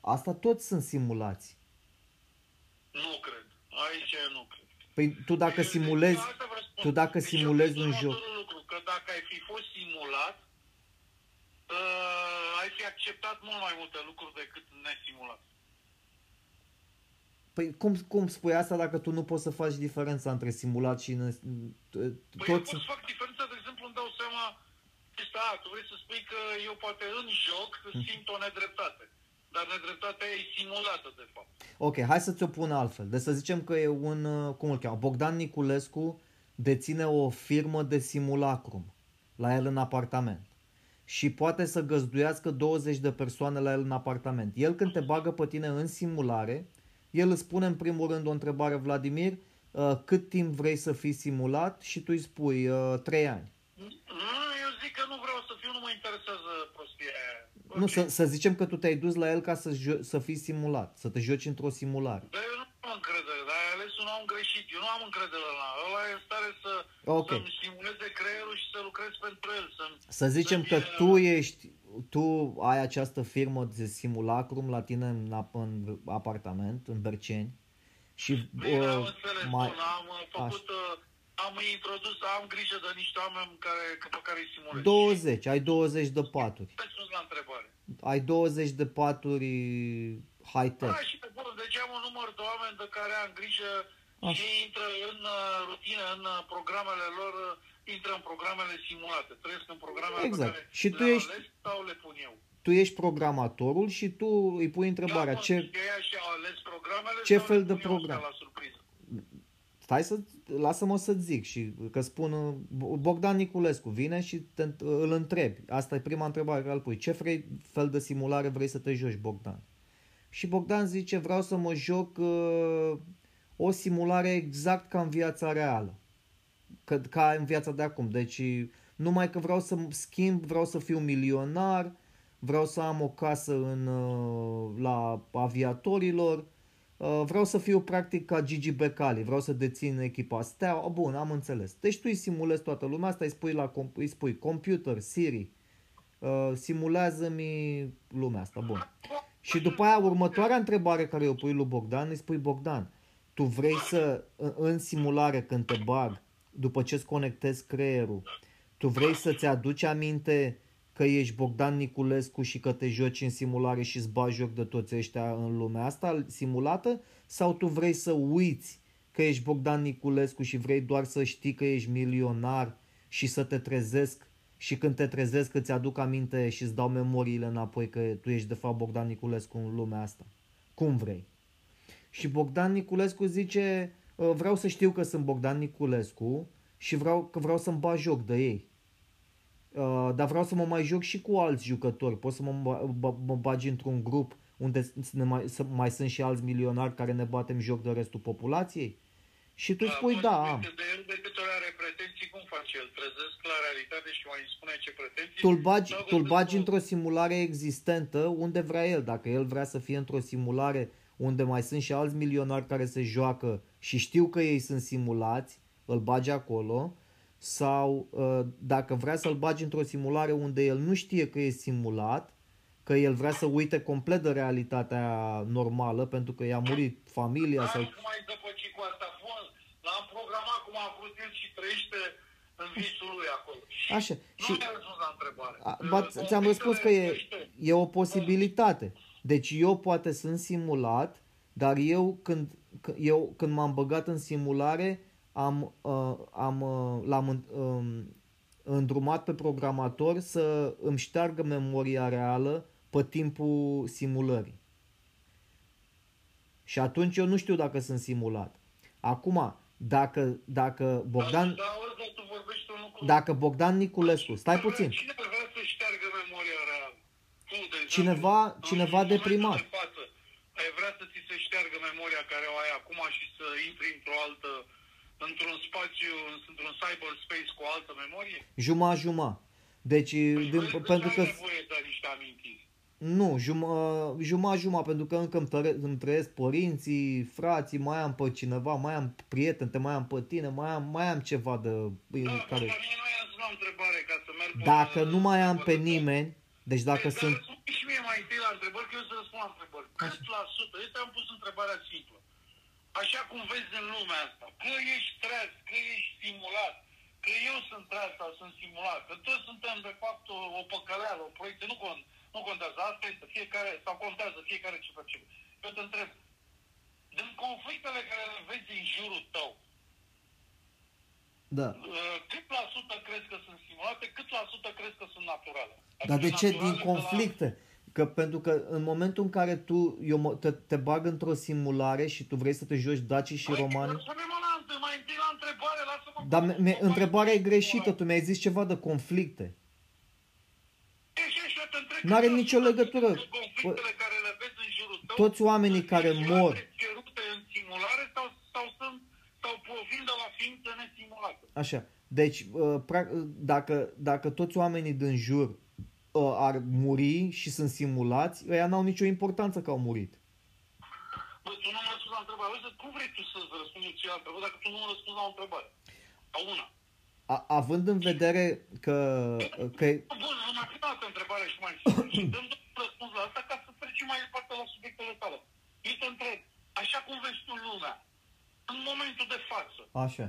Asta toți sunt simulați. Nu cred. Aici eu nu cred. Păi tu dacă Eu- simulezi, asta vă spun. tu dacă Deci simulezi eu un cred joc, următorul Lucru, că dacă ai fi fost simulat, uh, ai fi acceptat mult mai multe lucruri decât nesimulat. Păi cum, cum spui asta dacă tu nu poți să faci diferența între simulat și... În, Păi eu toți... pot să fac diferența, de exemplu, îmi dau seama, este, a, tu vrei să spui că eu poate în joc simt o nedreptate. Dar nedreptatea e simulată, de fapt. Ok, hai să ți-o pun altfel. Deci să zicem că e un, uh, cum îl cheamă, Bogdan Niculescu deține o firmă de simulacrum la el în apartament. Și poate să găzduiască 20 de persoane la el în apartament. El când te bagă pe tine în simulare, el îți spune în primul rând o întrebare, Vladimir, uh, cât timp vrei să fii simulat și tu îi spui uh, 3 ani. Nu, eu zic că nu vreau să fiu, nu mă interesează prostia aia. Nu, Ok. să, să zicem că tu te-ai dus la el ca să, jo- să fii simulat, să te joci într-o simulare. Dar eu nu am încredere, dar ai ales un om greșit. Eu nu am încredere la ăla. e în stare să, Ok. să-mi stimuleze creierul și să lucrez pentru el. Să-mi, Să zicem că să-mi, tu ești, tu ai această firmă de simulacrum la tine în, ap- în apartament, în Berceni și Bine, am uh, înțeles, mai, bun, am uh, făcut, uh, am introdus, am grijă de niște oameni care, pe care îi simulez. 20, ai 20 de paturi. Răspuns la întrebare. Ai 20 de paturi high-tech. Da, și pe bun, deci am un număr de oameni de care am grijă Așa. și ei intră în uh, rutină, în uh, programele lor, uh, intră în programele simulate. Trăiesc în programele Exact. pe care Și tu le ești- ales sau le pun eu. Tu ești programatorul și tu îi pui întrebarea Eu am ce, ei și au ales programele ce sau fel le de pun eu program? astea La surpriză. Stai să, lasă-mă să zic și că spun uh, Bogdan Niculescu vine și te, îl întrebi. Asta e prima întrebare care îl pui. Ce vrei, fel de simulare vrei să te joci, Bogdan? Și Bogdan zice, vreau să mă joc uh, o simulare exact ca în viața reală. Că, ca în viața de acum. Deci numai că vreau să schimb, vreau să fiu milionar, vreau să am o casă în, uh, la aviatorilor, Uh, vreau să fiu practic ca Gigi Becali, vreau să dețin echipa Steaua, bun, am înțeles. Deci tu îi simulezi toată lumea asta, îi spui, la, com- îi spui computer, Siri, uh, simulează-mi lumea asta, bun. Și după aia următoarea întrebare care o pui lui Bogdan, îi spui Bogdan, tu vrei să, în- în simulare când te bag, după ce îți conectezi creierul, tu vrei să-ți aduci aminte că ești Bogdan Niculescu și că te joci în simulare și îți bagi joc de toți ăștia în lumea asta simulată? Sau tu vrei să uiți că ești Bogdan Niculescu și vrei doar să știi că ești milionar și să te trezesc și când te trezesc îți aduc aminte și îți dau memoriile înapoi că tu ești de fapt Bogdan Niculescu în lumea asta? Cum vrei? Și Bogdan Niculescu zice, "Uh, vreau să știu că sunt Bogdan Niculescu și vreau, că vreau să-mi bag joc de ei. Uh, dar vreau să mă mai joc și cu alți jucători. Pot să mă, ba- ba- mă bagi într-un grup unde să ne mai, să mai sunt și alți milionari care ne batem joc de restul populației? Și tu spui poți da, spui am. că De el de câte ori are pretenții, cum face el? Trezesc la realitate și mai spune ce pretenții? Tu-l bagi, Sau tu-l găsesc bagi o- într-o simulare existentă unde vrea el. Dacă el vrea să fie într-o simulare unde mai sunt și alți milionari care se joacă și știu că ei sunt simulați, îl bagi acolo. Sau uh, dacă vrea să-l bagi într-o simulare unde el nu știe că e simulat, că el vrea să uite complet de realitatea normală pentru că i-a murit familia Da, sau... nu mai dăpăci cu asta. Bun, l-am programat cum a vrut el și trăiește în visul lui acolo. Și Așa, nu și- mi-a răspuns la întrebare. A, ba, ți-am răspuns că e, e o posibilitate. Deci eu poate sunt simulat, dar eu când, c- eu, când m-am băgat în simulare, am, uh, am, uh, l-am în- um, îndrumat pe programator să îmi șteargă memoria reală pe timpul simulării. Și atunci eu nu știu dacă sunt simulat. Acum, dacă, dacă Bogdan, Da, auzi, dar tu vorbești un lucru. dacă Bogdan Niculescu, stai puțin, Cine ar vrea să șteargă memoria reală? Tu, de exemplu, Cineva- în cineva momentul deprimat. de față, ai vrea să ți se șteargă memoria care o ai acum și să intri într-o altă, într-un spațiu, într-un cyberspace cu o altă memorie? juma-juma. Deci, din, Păi, pentru că... ai nevoie de niște amintiri. Nu, juma- juma-juma, pentru că încă îmi, tăre, îmi trăiesc părinții, frații, mai am pe cineva, mai am prieteni, te mai am pe tine, mai am, mai am ceva de... Da, care... la mine nu i-am sunat o întrebare ca să merg pe- Dacă nu mai am pe nimeni, deci dacă Păi, sunt... Dar răspunde și mie mai întâi la întrebări, că eu să răspund la întrebări. Cât la sută? Eu te-am pus întrebarea simplă. așa cum vezi în lumea asta, că ești treaz, că ești simulat, că eu sunt treaz sau sunt simulat, că toți suntem de fapt o, o păcăleală, o proiecție, nu, con, nu contează, asta este fiecare, sau contează fiecare ce face. Eu te întreb, din conflictele care le vezi în jurul tău, Da. uh, cât la sută crezi că sunt simulate, cât la sută crezi că sunt naturale? Dar de Adică ce? naturale Din de la- conflicte. Că pentru că în momentul în care tu eu, mă- te, te bag într-o simulare și tu vrei să te joci Daci și Păi, Romani, Răspunde-mă la, întâi- mai întâi la întrebare, lasă-mă... dar cu- me, me, cu- întrebarea e greșită, cu- tu mi-ai zis ceva de conflicte. E, și așa te întreb N-are cât la nicio sută legătură. din Conflictele care le vezi în jurul tău, Toți oamenii sunt care simulate, mor. cerute în simulare sau, sau sunt sau provin de la ființe nesimulate. Așa. Deci, uh, pra- dacă, dacă toți oamenii din jur uh, ar muri și sunt simulați, ăia n-au nicio importanță că au murit. Bă, tu nu mă răspunzi la întrebare. Uite, cum vrei tu să-ți răspunzi eu la întrebare dacă tu nu mă răspunzi la o întrebare? La una. A, având în vedere că, că Bun, numai prima dată întrebare și mai simplu. [COUGHS] Și dăm doar răspuns la asta ca să trecem mai departe la subiectele tale. Eu te întreb, așa cum vezi tu lumea, în momentul de față, așa.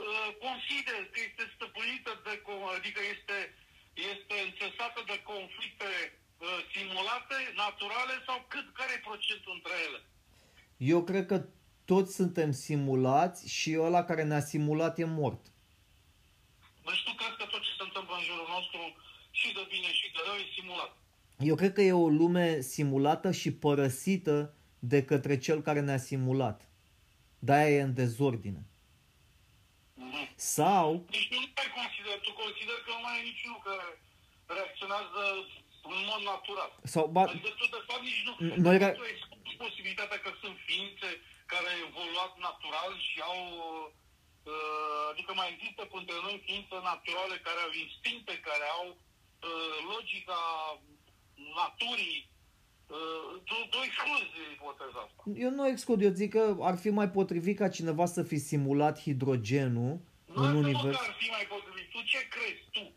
Uh, consider că este stăpânită de, co- adică este, este înțesată de conflicte uh, simulate, naturale sau cât, care e procentul între ele? Eu cred că toți suntem simulați și ăla care ne-a simulat e mort. Deci tu crezi că tot ce se întâmplă în jurul nostru, și de bine și de rău, e simulat. Eu cred că e o lume simulată și părăsită de către cel care ne-a simulat. De-aia e în dezordine. Mhm. Sau, Deci nu mai consider, tu consider că nu mai e niciunul care reacționează în mod natural. sau ba, Adică tu de fapt nici nu, Noi nu re- tu excludi posibilitatea că sunt ființe care au evoluat natural și au uh, adică mai există între noi ființe naturale care au instincte, care au uh, logica naturii. Uh, tu, tu excluzi ipoteza asta. eu nu exclud, eu zic că ar fi mai potrivit ca cineva să fi simulat hidrogenul Nu în asta univers. măcar ar fi mai potrivit. Tu ce crezi tu?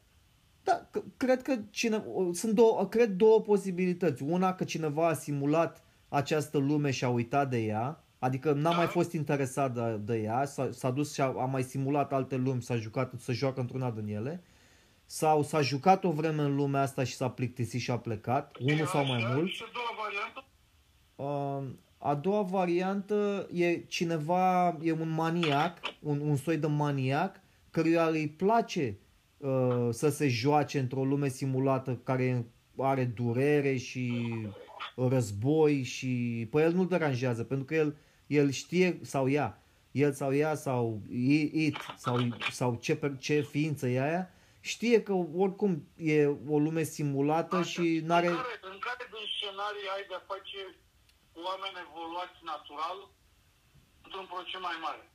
Da, c- cred că cine, sunt două, cred două posibilități. Una că cineva a simulat această lume și a uitat de ea, adică n-a Da. mai fost interesat de, de ea, s-a, s-a dus și a, a mai simulat alte lumi, s-a jucat, să joacă într-una din ele, sau s-a jucat o vreme în lumea asta și s-a plictisit și a plecat, unul sau mai Așa, mult. Și a doua variantă? Uh, a doua variantă e cineva, e un maniac, un, un soi de maniac, căruia îi place uh, să se joace într-o lume simulată care are durere și război și pe el nu-l deranjează, pentru că el, el știe sau ea, el sau ea sau it sau, sau ce, per- ce ființă e aia, știe că oricum e o lume simulată și n-are... În care, în care din scenarii ai de-a face cu oameni evoluați natural într-un procent mai mare?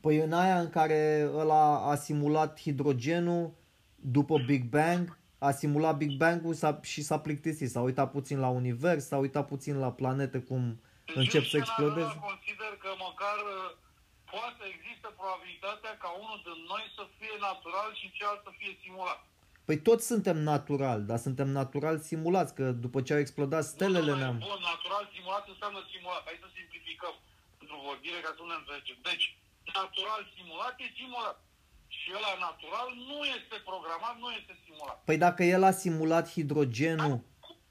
Păi în aia în care ăla a simulat hidrogenul după Big Bang, a simulat Big Bang-ul s-a, și s-a plictisit, s-a uitat puțin la univers, s-a uitat puțin la planete cum Deci încep în să scenariul explodeze. ăla consider că măcar uh, poate există probabilitatea ca unul din noi să fie natural și celălalt să fie simulat. Păi toți suntem natural, dar suntem natural simulați, că după ce au explodat stelele Bun, ne-am... Bun, natural simulat înseamnă simulat. Hai să simplificăm pentru vorbire ca să nu ne înțelegem. Deci, natural simulat e simulat. Și ăla natural nu este programat, nu este simulat. Păi dacă el a simulat hidrogenul,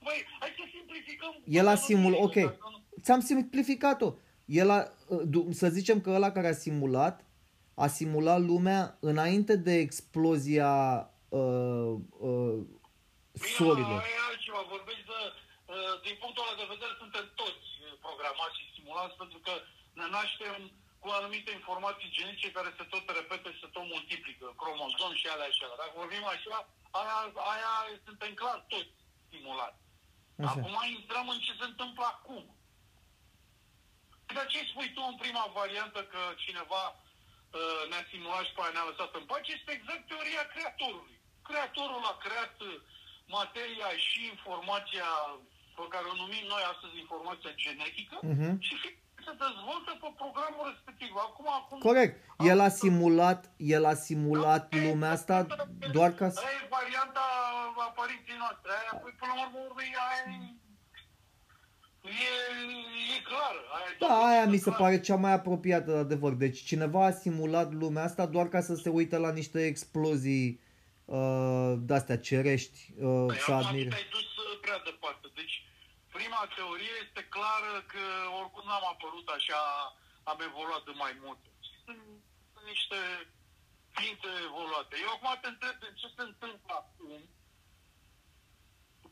Băi, hai să simplificăm. el a Să nu simulat, fie, ok, dacă nu- ți-am simplificat-o. El a, du- să zicem că ăla care a simulat, a simulat lumea înainte de explozia uh, uh, Bine, sorilor. e altceva, vorbești de, uh, din punctul ăla de vedere, suntem toți uh, programați și stimulați pentru că ne naștem cu anumite informații genetice care se tot repete și se tot multiplică, cromozom și alea și alea. Dacă vorbim așa, aia, aia suntem clar toți stimulați. Așa. Acum intrăm în ce se întâmplă acum. Dar ce spui tu în prima variantă că cineva uh, ne-a simulat și pe aia ne-a lăsat în pace? Este exact teoria creatorului. Creatorul a creat uh, materia și informația pe care o numim noi astăzi informația genetică Mhm. și fiecare se dezvoltă pe programul respectiv. Acum, acum... Corect. El a simulat, el a simulat lumea asta doar ca să... Aia e varianta apariției noastre. Aia, păi, până la urmă, urmei, aia e... E, e clar. Aia e Da, aia mi se clar. pare cea mai apropiată, adevăr. Deci cineva a simulat lumea asta doar ca să se uite la niște explozii uh, de-astea cerești, uh, Păi să acum admire. te-ai dus uh, prea departe. Deci, prima teorie este clară că oricum n-am apărut așa, am evoluat de mai mult. Sunt niște ființe evoluate. Eu acum te întreb de ce se întâmplă acum.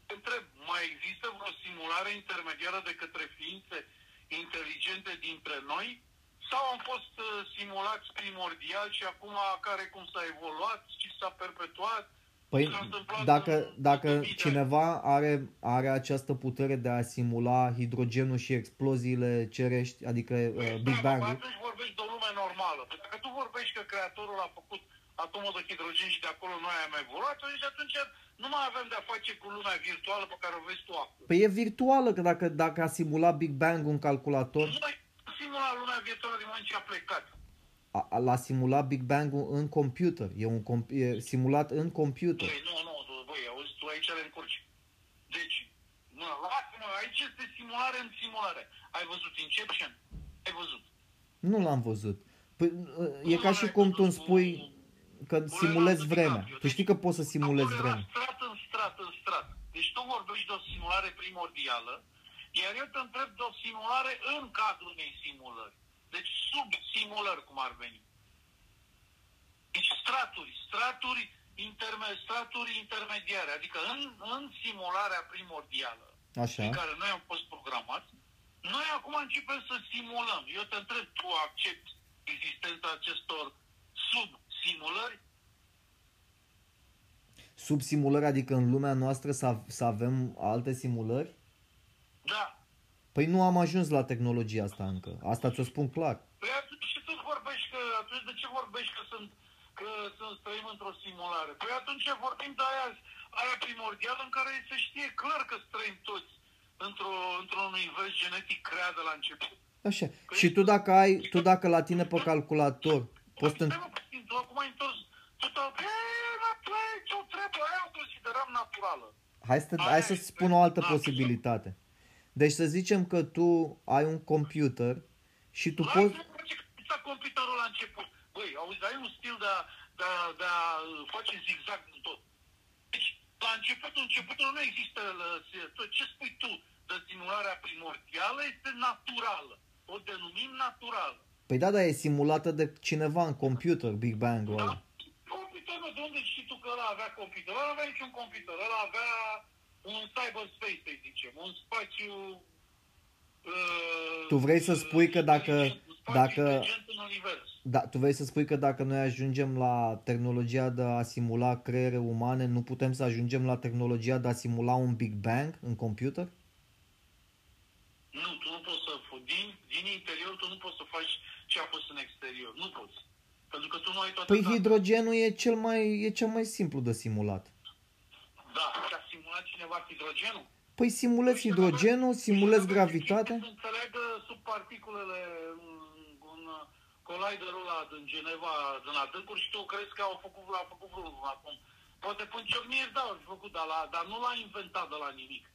Te întreb, mai există vreo simulare intermediară de către ființe inteligente dintre noi? Sau am fost uh, simulați primordial și acum care cum s-a evoluat și s-a perpetuat? Păi S-a întâmplat dacă, în- dacă în mii de cineva are, are această putere de a simula hidrogenul și exploziile cerești, adică uh, Big Da, Bang, atunci vorbești de o lume normală. Pentru că tu vorbești că creatorul a făcut atomul de hidrogen și de acolo noi am evoluat, deci atunci nu mai avem de-a face cu lumea virtuală pe care o vezi tu acum. Păi e virtuală, că dacă, dacă a simulat Big Bang un calculator, Noi simula lumea virtuală din moment ce a plecat. a, a, l-a simulat Big Bang-ul în computer. E, un, comp- e simulat în computer. Băi, nu, nu, tu, băi, auzi, tu aici le încurci. Deci, mă, lasă-mă, aici este simulare în simulare. Ai văzut Inception? Ai văzut. Nu l-am văzut. Păi, e ca și cum tu îmi spui că simulezi vremea. Tu știi că poți să simulezi Acolo era vremea. strat în strat în strat. Deci tu vorbești de o simulare primordială, iar eu te întreb de o simulare în cadrul unei simulări. Deci sub simulări, cum ar veni. Deci straturi, straturi, interme, straturi intermediare. Adică în, în simularea primordială, Așa. în care noi am fost programați, noi acum începem să simulăm. Eu te întreb, tu accepti existența acestor sub-simulări? Sub simulări, adică în lumea noastră să, av- să avem alte simulări? Da. Păi nu am ajuns la tehnologia asta încă. Asta ți-o spun clar. Păi atunci și tu vorbești că, atunci de ce vorbești că sunt, că sunt trăim într-o simulare? Păi atunci vorbim de aia, aia primordială în care se știe clar că trăim toți într-o, într-un univers genetic creat de la început. Așa. Și tu dacă ai, tu dacă la tine pe calculator poți să... Stai mă puțin, tu acum ai întors total, e, natură, ce-o trebuie, aia o consideram naturală. Hai să, hai să spun o altă posibilitate. Deci să zicem că tu ai un computer și tu poți... Lasă-mă ce sta computerul la început. Băi, auzi, ai un stil de a, de a, de a uh, face zigzag în tot. Deci, la începutul începutul nu există, uh, tot ce spui tu de simularea primordială este naturală. O denumim naturală. Păi da, dar e simulată de cineva în computer, Big Bang-ul Da? ăla. Computerul, de unde știi tu că ăla avea computer? Ăla avea niciun computer, ăla avea un cyberspace, să zicem, un spațiu... Uh, Tu vrei să spui că dacă- inteligent, un spațiu dacă- inteligent în univers. Da, tu vrei să spui că dacă noi ajungem la tehnologia de a simula creiere umane, nu putem să ajungem la tehnologia de a simula un Big Bang în computer? Nu, tu nu poți să, din, din interior, tu nu poți să faci ce a fost în exterior. Nu poți. Pentru că tu nu ai toate Păi datele. hidrogenul e cel mai, e cel mai simplu de simulat. Da, și a simulat cineva hidrogenul? Păi simulezi hidrogenul, simulezi Păi, gravitatea. Să înțeleagă sub particulele în colliderul ăla din Geneva, din adâncuri și tu crezi că au făcut, au făcut vreunul acum. Poate până ciocniri, da, au făcut, dar, la, dar nu l-a inventat de la nimic.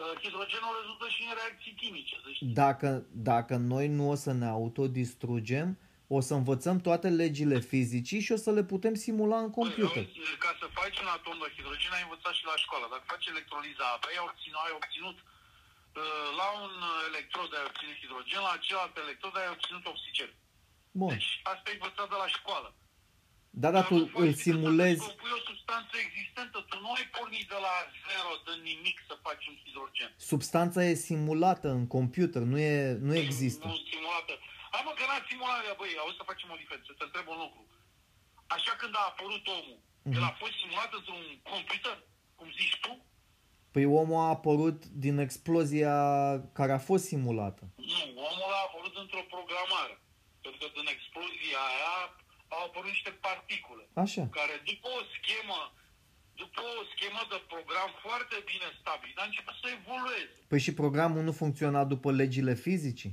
Că hidrogenul rezultă și în reacții chimice, să știi. Dacă, dacă noi nu o să ne autodistrugem, o să învățăm toate legile fizicii și o să le putem simula în computer. Păi, auzi, ca să faci un atom de hidrogen ai învățat și la școală. Dacă faci electroliza apei, ai obținut, ai obținut uh, la un electrod ai obținut hidrogen, la celălalt electrod ai obținut oxigen. Bun. Deci asta ai învățat de la școală. Da, dar tu Dacă faci îl decât simulezi. Să compui o substanță existentă, tu nu ai pornit de la zero, de nimic să faci un hidrogen. Substanța e simulată în computer, nu, e, nu există. Nu simulată. Hai mă, că n-a simulat, băi, auzi să facem o diferență, să întreb un lucru. Așa când a apărut omul, Mhm. el a fost simulat într-un computer, cum zici tu? Păi omul a apărut din explozia care a fost simulată. Nu, omul a apărut într-o programare. Pentru că din explozia aia au apărut niște particule. Așa. Care după o schemă, după o schemă de program foarte bine stabilită, a început să evolueze. Păi și programul nu funcționa după legile fizicii?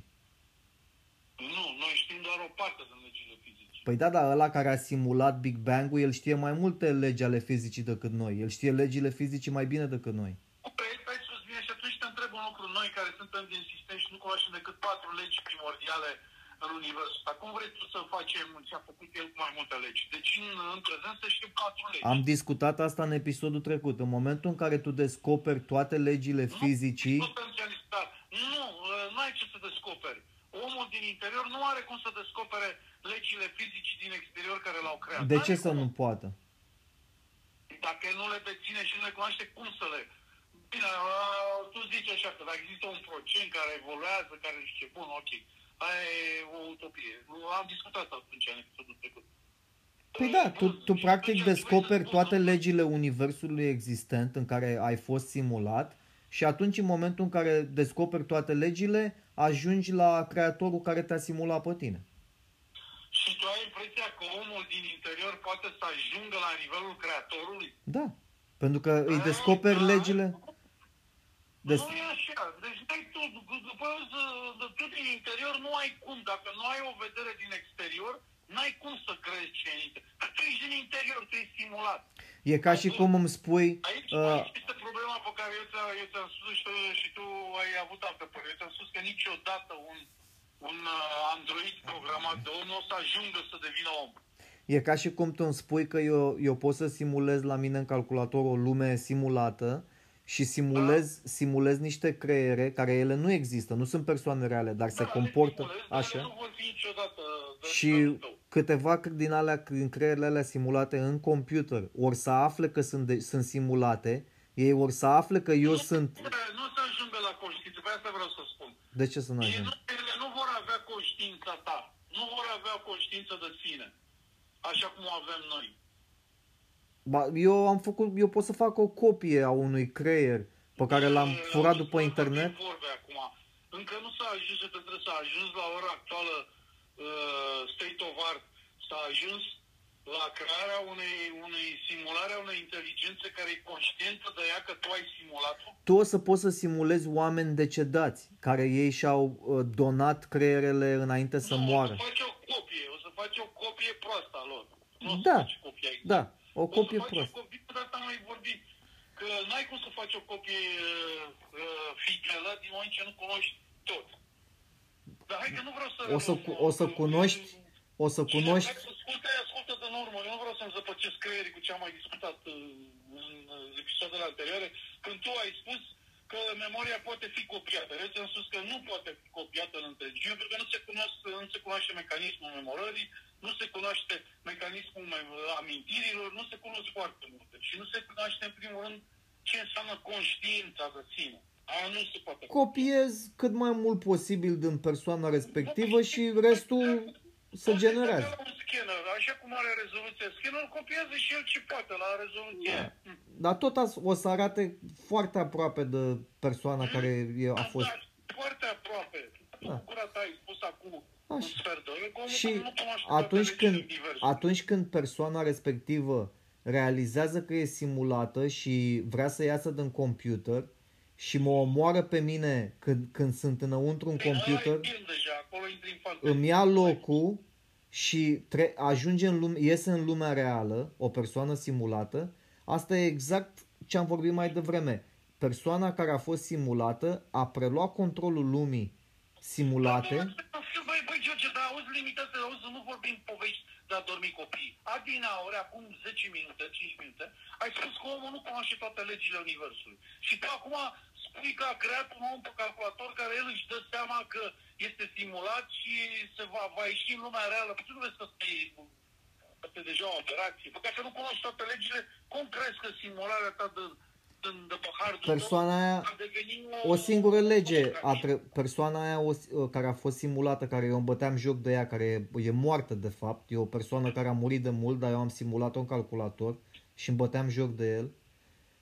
Nu, noi știm doar o parte din legile fizice. Păi da, dar ăla care a simulat Big Bang-ul, el știe mai multe legi ale fizicii decât noi. El știe legile fizicii mai bine decât noi. Păi, stai sus bine și atunci te întreb un lucru noi care suntem din sistem vreți tu să facem ce a făcut el cu mai multe legi? Deci în, în prezent să știu patru legi. Am discutat asta în episodul trecut. În momentul în care tu descoperi toate legile fizicii, Potențialistat. Nu, uh, nu ai ce să descoperi. Omul din interior nu are cum să descopere legile fizice din exterior care l-au creat. de N-are ce să cum. nu poată? Dacă nu le deține și nu le cunoaște, cum să le... Bine, uh, tu zici așa că dacă există un procent care evoluează, care zice, bun, ok, aia e o utopie. Am discutat atunci în episodul trecut. Păi da, tu, tu Și practic atunci descoperi trebuie să toate spun- legile universului existent în care ai fost simulat și atunci în momentul în care descoperi toate legile, ajungi la creatorul care te-a simulat pe tine. Și tu ai impresia că omul din interior poate să ajungă la nivelul creatorului? Da, pentru că îi descoperi legile. Des- Nu e așa. Deci n-ai tu, după z- tu din interior nu ai cum. Dacă nu ai o vedere din exterior, n-ai cum să crezi ce e în interior. Că tu ești din interior, tu ești simulat. E ca și cum îmi spui, Aici, uh, aici este problema pe care eu, ți- eu ți-am spus și tu, și tu ai avut altă părere. Eu ți-am spus că niciodată un, un uh, android programat de om nu o să ajungă să devină om. e ca și cum tu îmi spui că eu, eu pot să simulez la mine în calculator o lume simulată și simulez, simulez niște creiere care ele nu există, nu sunt persoane reale, dar se Da, comportă le simulezi, dar așa. Nu vor fi niciodată de și tău. câteva din alea, din creierele alea simulate în computer, ori să afle că sunt, de, sunt simulate, ei ori să afle că eu sunt... Nu o să ajungă la conștiință, pe asta vreau să spun. De ce să nu Ei ajung? nu, ele nu vor avea conștiința ta. Nu vor avea conștiință de sine. Așa cum o avem noi. Ba, eu am făcut, eu pot să fac o copie a unui creier pe care l-am Uh, furat am după spus internet. vorbim Vorbe acum. Încă nu s-a ajuns, că trebuie să ajuns la ora actuală uh, state of art. S-a ajuns la crearea unei, unei simulare a unei inteligențe care e conștientă de ea că tu ai simulat-o. Tu o să poți să simulezi oameni decedați care ei și-au uh, donat creierele înainte să nu, moară. O să faci o copie, o să faci o copie proastă a lor. Nu o să Da, faci copia exact. Da, o copie o să faci proastă. o copie, de asta am mai vorbit. Că n-ai cum să faci o copie uh, uh, fidelă din moment ce nu cunoști tot. Dar hai că nu vreau să... O să, cu- o să cunoști, o să cunoști, Cine vrea să asculte, ascultă din urmă. Eu nu vreau să-mi zăpăcesc creierii cu ce am mai discutat uh, în uh, episoadele anterioare, când tu ai spus că memoria poate fi copiată. Eu ți-am spus că nu poate fi copiată în întregime, pentru că nu se, cunoaște, nu se cunoaște mecanismul memorării, nu se cunoaște mecanismul mem- amintirilor, nu se cunosc foarte multe. Și nu se cunoaște, în primul rând, ce înseamnă conștiința de sine. Aia nu se poate copiez cât mai mult posibil din persoana respectivă și restul se Poți generează. să un scanner, așa cum are rezoluția scanner, copiază și el ce poate la rezoluție. Da. Dar tot as- o să arate foarte aproape de persoana care e- a fost. Da, foarte aproape. Tu Da. cu gura ta ai spus acum un Așa. sfert de oră, că omul Și nu cunoaște toate atunci legile când, universului. atunci când persoana respectivă realizează că e simulată și vrea să iasă din computer și mă omoară pe mine când, când sunt înăuntru un Păi, ăla e computer, film deja, acolo intri în fantezie. îmi ia locul și tre- ajunge în lume, iese în lumea reală, o persoană simulată, asta e exact ce am vorbit mai devreme. Persoana care a fost simulată a preluat controlul lumii simulate. Băi, băi, George, dar auzi limitează, auzi, să nu vorbim povești de a dormi copii. Adina, ori acum 10 minute, 5 minute, ai spus că omul nu cunoaște toate legile Universului. Și tu acum spui că a creat un om pe calculator care el își dă seama că este simulat și se va, va ieși în lumea reală. Păi tu nu vezi că asta e, asta e deja o operație. Păi dacă nu cunoști toate legile, cum crezi că simularea ta de, de, de pe hardul tău Persoana aia a devenit o singură lege a operație? tre- persoana aia o, care a fost simulată, care eu îmi băteam joc de ea, care e, e moartă de fapt, e o persoană care a murit de mult, dar eu am simulat-o în calculator și îmi băteam joc de el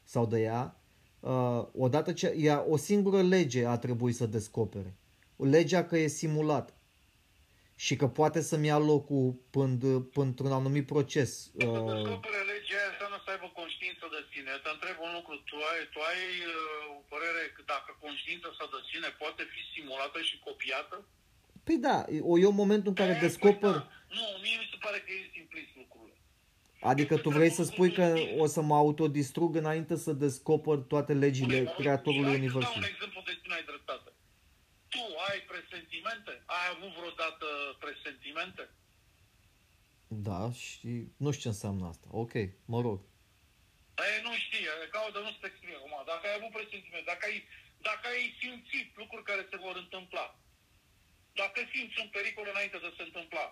sau de ea. Uh, odată ce ea, o singură lege a trebuit să descopere. Legea că e simulat și că poate să-mi ia locul până, până într-un anumit proces. Să Uh, descopere legea aia înseamnă să aibă conștiință de sine. Eu Te întreb un lucru. Tu ai, tu ai uh, o părere că dacă conștiința sa de sine poate fi simulată și copiată? păi da, o- eu în momentul în care Eh, descoper... păi da. Nu, mie mi se pare că e simplist lucrurile. Adică tu vrei să spui că o să mă autodistrug înainte să descoper toate legile Bine, creatorului hai să dau un Universului. exemplu de ce nu ai dreptate. tu ai presentimente? Ai avut vreodată presentimente? Da, și nu știu ce înseamnă asta. Ok, mă rog. Ei, nu știi, caută, nu se exprime acum. Dacă ai avut presentimente, dacă ai, dacă ai simțit lucruri care se vor întâmpla, dacă simți un pericol înainte de se întâmpla,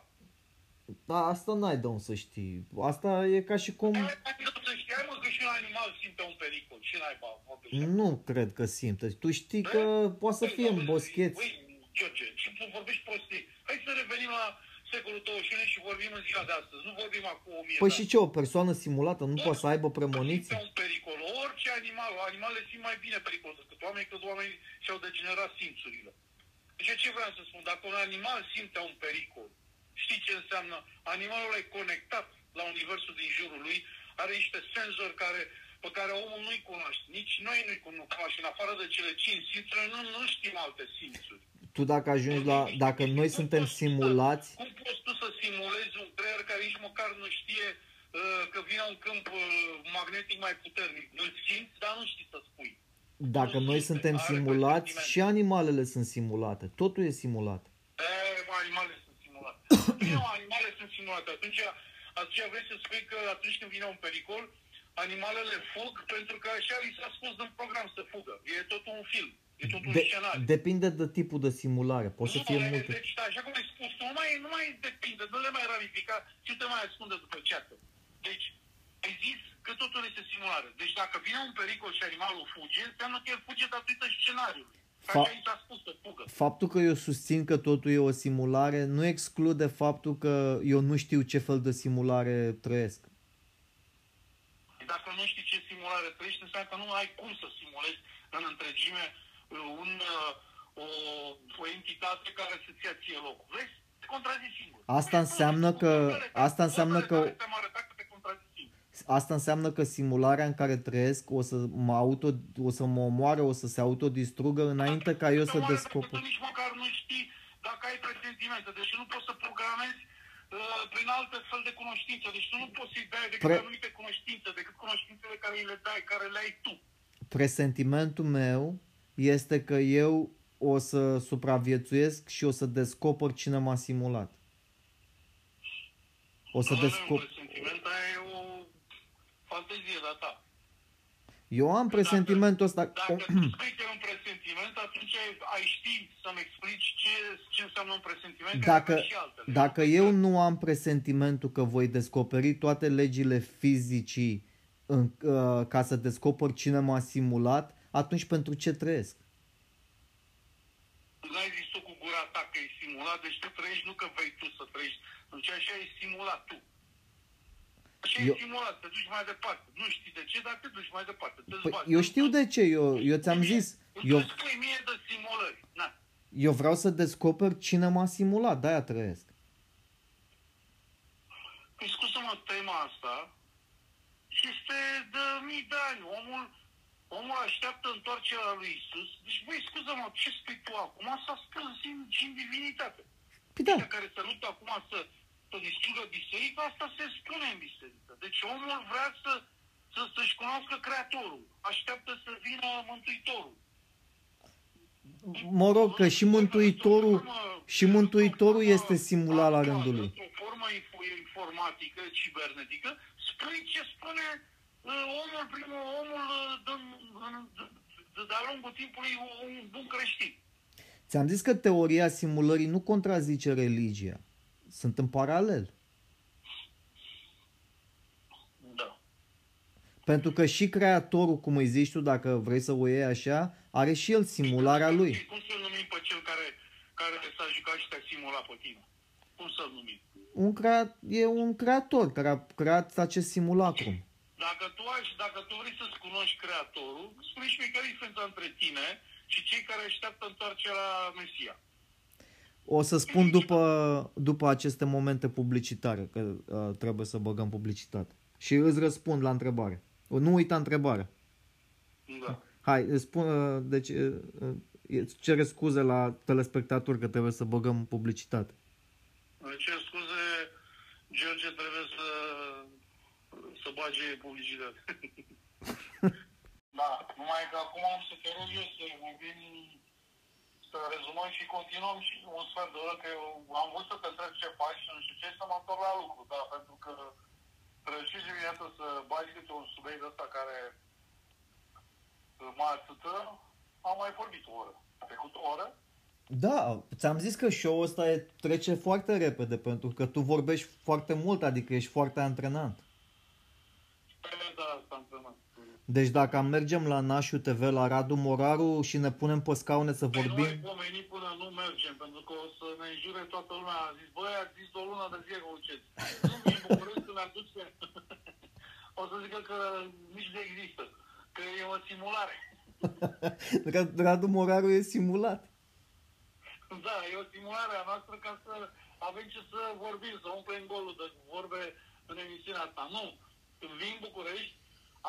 Da, asta n-ai de unde să știi. Asta e ca și cum... Hai, hai, nu să știi, hai mă, că și un animal simte un pericol. Și n-ai bă, vorbește. Nu cred că simte. Tu știi că poate să fie în boscheți. Ui, George, și tu vorbești prostii. Hai să revenim la secolul 21 și vorbim în ziua de astăzi. Nu vorbim acum o mie Păi de și ani. ce, o persoană simulată nu poate să aibă Simte premoniții? un pericol. Orice animal, animalele simt mai bine pericol decât oamenii, că oamenii și-au degenerat simțurile. Deci ce vreau să spun? Dacă un animal simte un pericol, știi ce înseamnă? Animalul e conectat la universul din jurul lui, are niște senzori care, pe care omul nu-i cunoaște. Nici noi nu-i cunoaștem. În afară de cele cinci simțuri, nu, nu știm alte simțuri. Tu dacă ajungi la... Dacă noi suntem simulați, Cum poți tu să simulezi un creier care nici măcar nu știe uh, că vine un câmp uh, magnetic mai puternic? Îl simți, dar nu știi să spui. dacă noi suntem simulați, și animalele sunt simulate. Totul e simulat. E, bă, animalele sunt simulate. [COUGHS] Bine, mă, animalele sunt simulate. Atunci, atunci vrei să spui că atunci când vine un pericol, animalele fug pentru că așa li s-a spus în program să fugă. E tot un film. E tot un De, scenariu. depinde de tipul de simulare. Poate să Nu, fie e- multe. Deci, da, așa cum ai spus, tu, nu mai, nu mai depinde, nu le mai ramifica, ce te mai ascunde după ceată. Deci, ai zis că totul este simulare. Deci dacă vine un pericol și animalul fuge, înseamnă că el fuge datorită scenariului. Ca Fa- așa i s-a spus să fugă. Faptul că eu susțin că totul e o simulare nu exclude faptul că eu nu știu ce fel de simulare trăiesc. Dacă nu știi ce simulare trăiești, înseamnă că nu ai cum să simulezi în întregime uh, un, uh, o, o entitate care să-ți ia ție locul. Vezi? Te contrazici singur. Asta Vezi, înseamnă cu că- vorbele tale- asta înseamnă vorbele că- tale Te-am arătat că te contrazici singur. Asta înseamnă că simularea în care trăiesc o să mă, auto, o să mă omoare, o să se autodistrugă înainte ca eu să Te omoară descoper. pentru că nici măcar nu știi dacă ai presentimente. Deci nu poți să programezi uh, prin alte fel de cunoștințe. Deci tu nu poți să-i dai decât Pre- anumite cunoștințe, decât cunoștințele care îi le dai, care le ai tu. Presentimentul meu este că eu o să supraviețuiesc și o să descoper cine m-a simulat. O să Nu avem descoper... presentiment, aia e o fantezie de-a ta. Eu am presentimentul ăsta. Dacă [CLEARS THROAT] tu spui că e un presentiment, atunci ai, ai ști să-mi explici ce, ce înseamnă un presentiment, că Dacă, avem și altele. dacă eu nu am presentimentul că voi descoperi toate legile fizicii în, uh, ca să descoper cine m-a simulat, atunci pentru ce trăiesc? N-ai zis tu cu gura ta că e simulat, deci tu trăiești nu că vrei tu să trăiești. Deci așa e simulat tu. Așa Eu- e simulat, te duci mai departe. Nu știi de ce, dar te duci mai departe. Te Păi, zbați. eu știu de ce, eu, eu ți-am zis, eu, Îmi spui mie de simulări. Na. eu vreau să descoper cine m-a simulat, de-aia trăiesc. Păi scuză-mă, tema asta este de mii de ani. Omul, omul așteaptă întoarcerea lui Isus. Deci, băi, scuză-mă, ce spui tu acum? S-a spus în, și în divinitate. Păi da, Cei care se luptă acum să, să distrugă biserica, asta se spune în biserică. Deci omul vrea să, să, să-și cunoască Creatorul. Așteaptă să vină Mântuitorul. mă rog că și Mântuitorul, și Mântuitorul este simulat la rândul lui. Într-o formă info- informatică, cibernetică, spui ce spune uh, omul, primul, omul uh, de- de- de- de-a lungul timpului un bun creștin. Ți-am zis că teoria simulării nu contrazice religia. Sunt în paralel. Da. Pentru că și creatorul, cum îi zici tu, dacă vrei să o iei așa, are și el simularea lui. Cum să-l numim pe cel care, care s-a jucat și te-a simulat pe tine? Cum să-l numim? Un crea- e un creator care a creat acest simulacrum. Dacă tu, ai, dacă tu vrei să-ți cunoști Creatorul, spune și mie care e diferența între tine și cei care așteaptă întoarcerea Mesia. O să spun după, după aceste momente publicitare, că uh, trebuie să băgăm publicitate. Și îți răspund la întrebare. Nu uita întrebarea. Da. Hai, îți spun, uh, deci, uh, uh, îți cere scuze la telespectatori că trebuie să băgăm publicitate. Îmi cer scuze, George trebuie să, să bage publicitate. [LAUGHS] da, numai că acum am să te rog eu să vorbim, să rezumăm și continuăm și un sfert de oră, că eu am vrut să te întreb ce faci și nu știu ce, să mă întorc la lucru, da, pentru că reușești dimineața să bagi câte un subiect ăsta care mă atâtă, am mai vorbit o oră. A trecut o oră? Da, ți-am zis că show-ul ăsta e, trece foarte repede pentru că tu vorbești foarte mult, adică ești foarte antrenant. Da, asta antrenant. Deci dacă mergem la Nașu TV, la Radu Moraru și ne punem pe scaune să Păi vorbim... noi pomeni până nu mergem, pentru că o să ne înjure toată lumea. A zis, băi, a zis o lună de zi că uceți. Nu mi București să ne aduce. [LAUGHS] o să zică că nici nu există. Că e o simulare. [LAUGHS] Radu Moraru e simulat. Da, e o simulare a noastră ca să avem ce să vorbim, să umplem golul de vorbe în emisiunea asta. Nu. Când vin în București,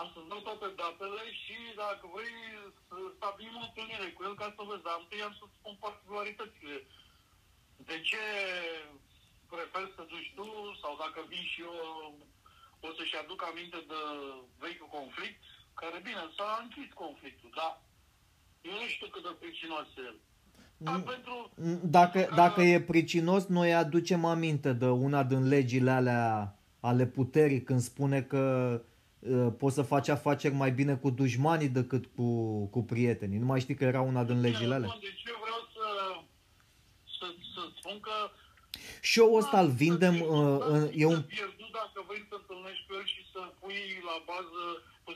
am să dau toate datele și dacă vrei să stabilim o întâlnire cu el ca să vezi, dar întâi am să spun particularitățile. De ce prefer să duci tu sau dacă vin și eu o să-și aduc aminte de vechiul conflict, care bine, s-a închis conflictul, dar eu nu știu cât de pricinos e el. Dar pentru Dacă, dacă e pricinos, noi aducem aminte de una din legile alea ale puterii când spune că uh, poți să faci afaceri mai bine cu dușmanii decât cu, cu prietenii. Nu mai știi că era una din legile alea? Deci eu vreau să, să, să spun că Show-ul ăsta îl vindem, să uh, în- e un... pierdut dacă vrei să întâlnești cu el și să pui la bază,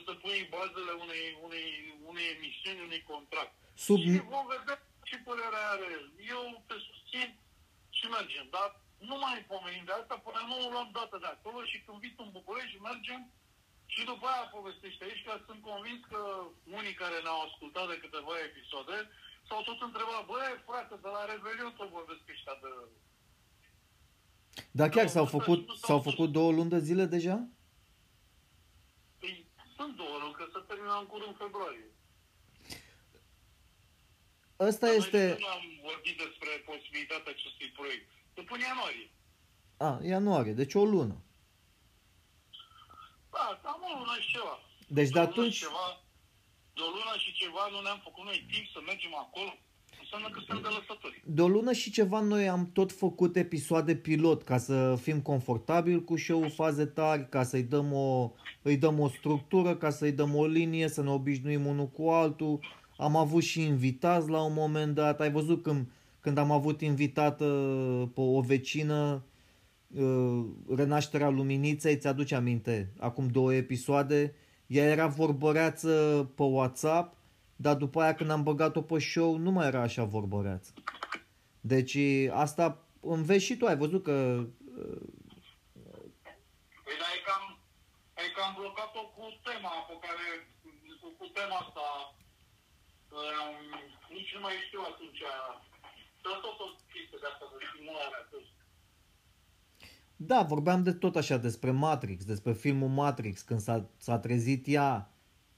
să pui bazele unei, unei, unei emisiuni, unui contract. Sub, Și vom vedea ce părere are el. Eu te susțin și mergem, dar nu mai pomenim de asta până nu luăm dată de acolo și când vii tu în București mergem și după aia povestește aici, că sunt convins că unii care ne-au ascultat de câteva episoade s-au tot întrebat, băi, frate, de la Revelion tot vorbesc ăștia de... dar chiar s-au făcut, s-au făcut două luni de zile deja? Păi, sunt două luni, că se termină în curând februarie. Ăsta Dar este... Noi nu am vorbit despre posibilitatea acestui proiect. După în ianuarie. A, ianuarie, deci o lună. Da, cam o lună și ceva. Deci de De o lună atunci... și Ceva, de o lună și ceva nu ne-am făcut noi timp să mergem acolo. Înseamnă că suntem de lăsători. De o lună și ceva noi am tot făcut episoade pilot ca să fim confortabili cu show faze tari, ca să-i dăm o, îi dăm o structură, ca să-i dăm o linie, să ne obișnuim unul cu altul. Am avut și invitați la un moment dat. Ai văzut când, când am avut invitată pe o vecină uh, Renașterea Luminiței, ți-aduce aminte, acum două episoade, ea era vorbăreață pe WhatsApp, dar după aia când am băgat-o pe show nu mai era așa vorbăreață. Deci asta înveți și tu, ai văzut că uh, Păi, dar e cam, e cam blocat-o cu tema pe care, cu, cu tema asta, um, nici nu mai știu atunci, dar tot o chestie de asta, de stimulare atunci. Da, vorbeam de tot așa despre Matrix, despre filmul Matrix, când s-a, s-a trezit ea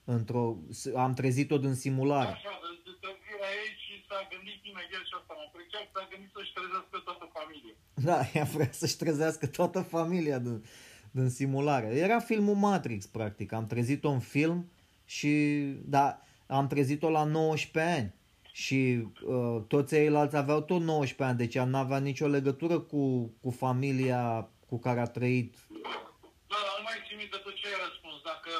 într-o, am trezit-o din simulare. Așa, de, de, de vine aici și s-a gândit imediat și asta mă pricep, s-a gândit să-și trezească toată familia. Da, [LAUGHS] ea vrea să-și trezească toată familia din, din simulare. Era filmul Matrix, practic. Am trezit-o în film și, da, am trezit-o la 19 ani. Și uh, toți ceilalți aveau tot 19 ani, deci ea n-avea nicio legătură cu, cu familia cu care a trăit. Da, dar nu mai țin minte tot ce ai răspuns. Dacă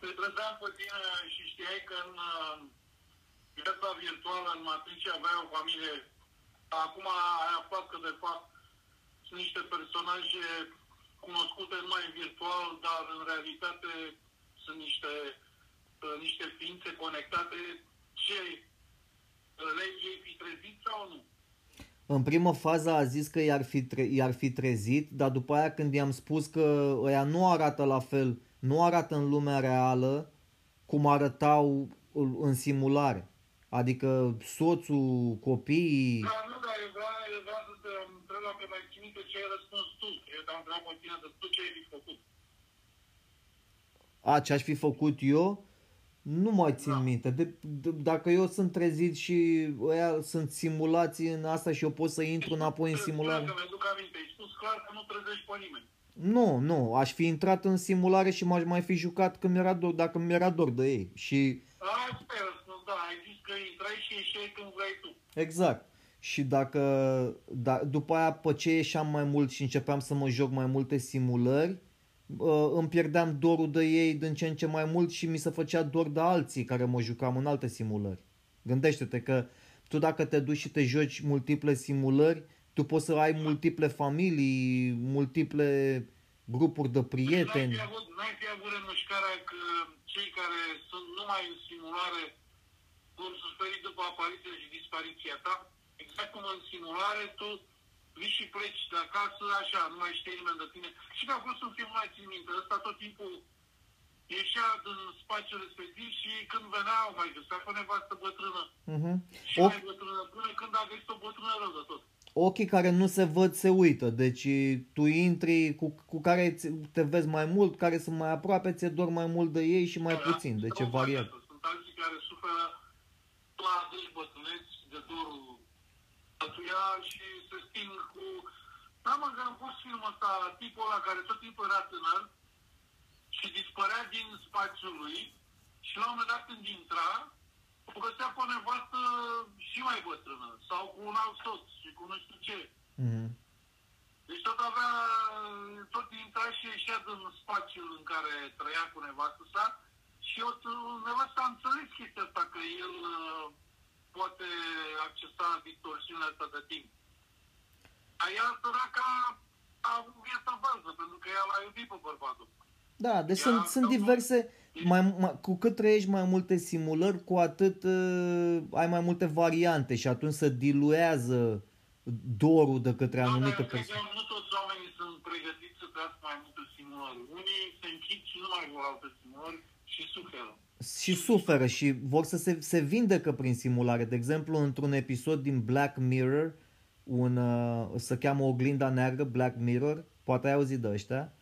te trezeam pe tine și știai că în uh, viața virtuală, în matrice, aveai o familie, acum ai aflat că de fapt sunt niște personaje cunoscute numai virtual, dar în realitate sunt niște, uh, niște ființe conectate. Ce lei ei fi trezit sau nu? În primă fază a zis că i-ar fi, tre- i-ar fi trezit, dar după aia când i-am spus că ăia nu arată la fel, nu arată în lumea reală cum arătau în simulare. Adică soțul, copiii... Da, nu, dar eu vreau, eu vreau să te întreb dacă mai țin minte ce ai răspuns tu. Eu te-am întrebat pe tine de tu ce ai fi făcut. A, ce aș fi făcut eu? Nu mai țin Da. minte. De, de, dacă eu sunt trezit și ăia sunt simulații în asta și eu pot să intru înapoi în simulare... Că mi-aduc aminte, ai spus clar că nu trezești pe nimeni. Nu, nu, aș fi intrat în simulare și m-aș mai fi jucat când mi-era dor, dacă mi-era dor de ei. Și Asta e răspuns, da, ai zis că intrai intrai și ieșeai când vrei tu. Exact. Și dacă, da, după aia, pe ce ieșeam mai mult și începeam să mă joc mai multe simulări, uh, îmi pierdeam dorul de ei din ce în ce mai mult și mi se făcea dor de alții care mă jucam în alte simulări. Gândește-te că tu dacă te duci și te joci multiple simulări, tu poți să ai multiple familii, multiple grupuri de prieteni. N-ai fi avut, n-ai fi avut remușcarea că cei care sunt numai în simulare vor suferi după apariția și dispariția ta? Exact cum în simulare tu vii și pleci de acasă, așa, nu mai știe nimeni de tine. Și că a fost un film, mai țin minte, ăsta tot timpul ieșea din spațiul respectiv și când venea, au mai găsea pe nevastă bătrână. Uh-huh. Și O- mai bătrână, până când a găsit o bătrână rău de tot. Ochii care nu se văd se uită, deci tu intri cu, cu care ți- te vezi mai mult, care sunt mai aproape, ți-e dor mai mult de ei și mai Da, puțin, da, deci e sunt variat. variată. Sunt alții care suferă la adânci bătrâneți de dorul atuia și se sting cu... Da, mă, că am fost filmul ăsta, tipul ăla care tot timpul era tânăr și dispărea din spațiul lui și la un moment dat când intra, o găsea pe o nevastă și mai bătrână sau cu un alt soț și cu nu știu ce. Mhm. Deci tot avea, tot intra și ieșea din spațiul în care trăia cu nevastă sa și eu, nevasta a înțeles chestia asta, că el uh, poate accesa distorsiunea asta de timp. Dar ea săraca a avut viața bază, pentru că ea l-a iubit pe bărbatul. Da, deci Ia, sunt, sunt domnul- diverse, mai, mai, cu cât trăiești mai multe simulări, cu atât uh, ai mai multe variante și atunci se diluează dorul de către Da, dar anumite eu cred că persoane. nu toți oamenii sunt pregătiți să trăiască mai multe simulări. Unii se închid și nu mai vor alte simulări și suferă. Și suferă și vor să se, se vindecă prin simulare. De exemplu, într-un episod din Black Mirror, un, uh, se cheamă Oglinda Neagră, Black Mirror, poate ai auzit de ăștia,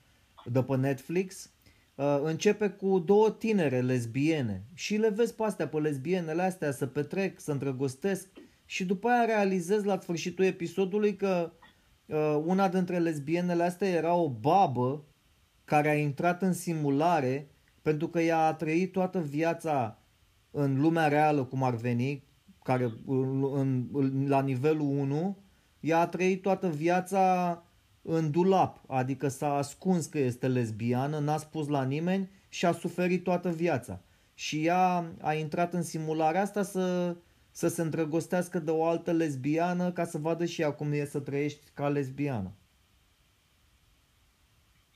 de pe Netflix, uh, începe cu două tinere lesbiene și le vezi pe astea, pe lesbienele astea, să petrec, să îndrăgostesc și după aia realizezi la sfârșitul episodului că uh, una dintre lesbienele astea era o babă care a intrat în simulare pentru că ea a trăit toată viața în lumea reală, cum ar veni, care în, în, la nivelul 1, ea a trăit toată viața în dulap, adică s-a ascuns că este lesbiană, n-a spus la nimeni și a suferit toată viața. Și ea a intrat în simularea asta să, să se îndrăgostească de o altă lesbiană ca să vadă și ea cum e să trăiești ca lesbiană.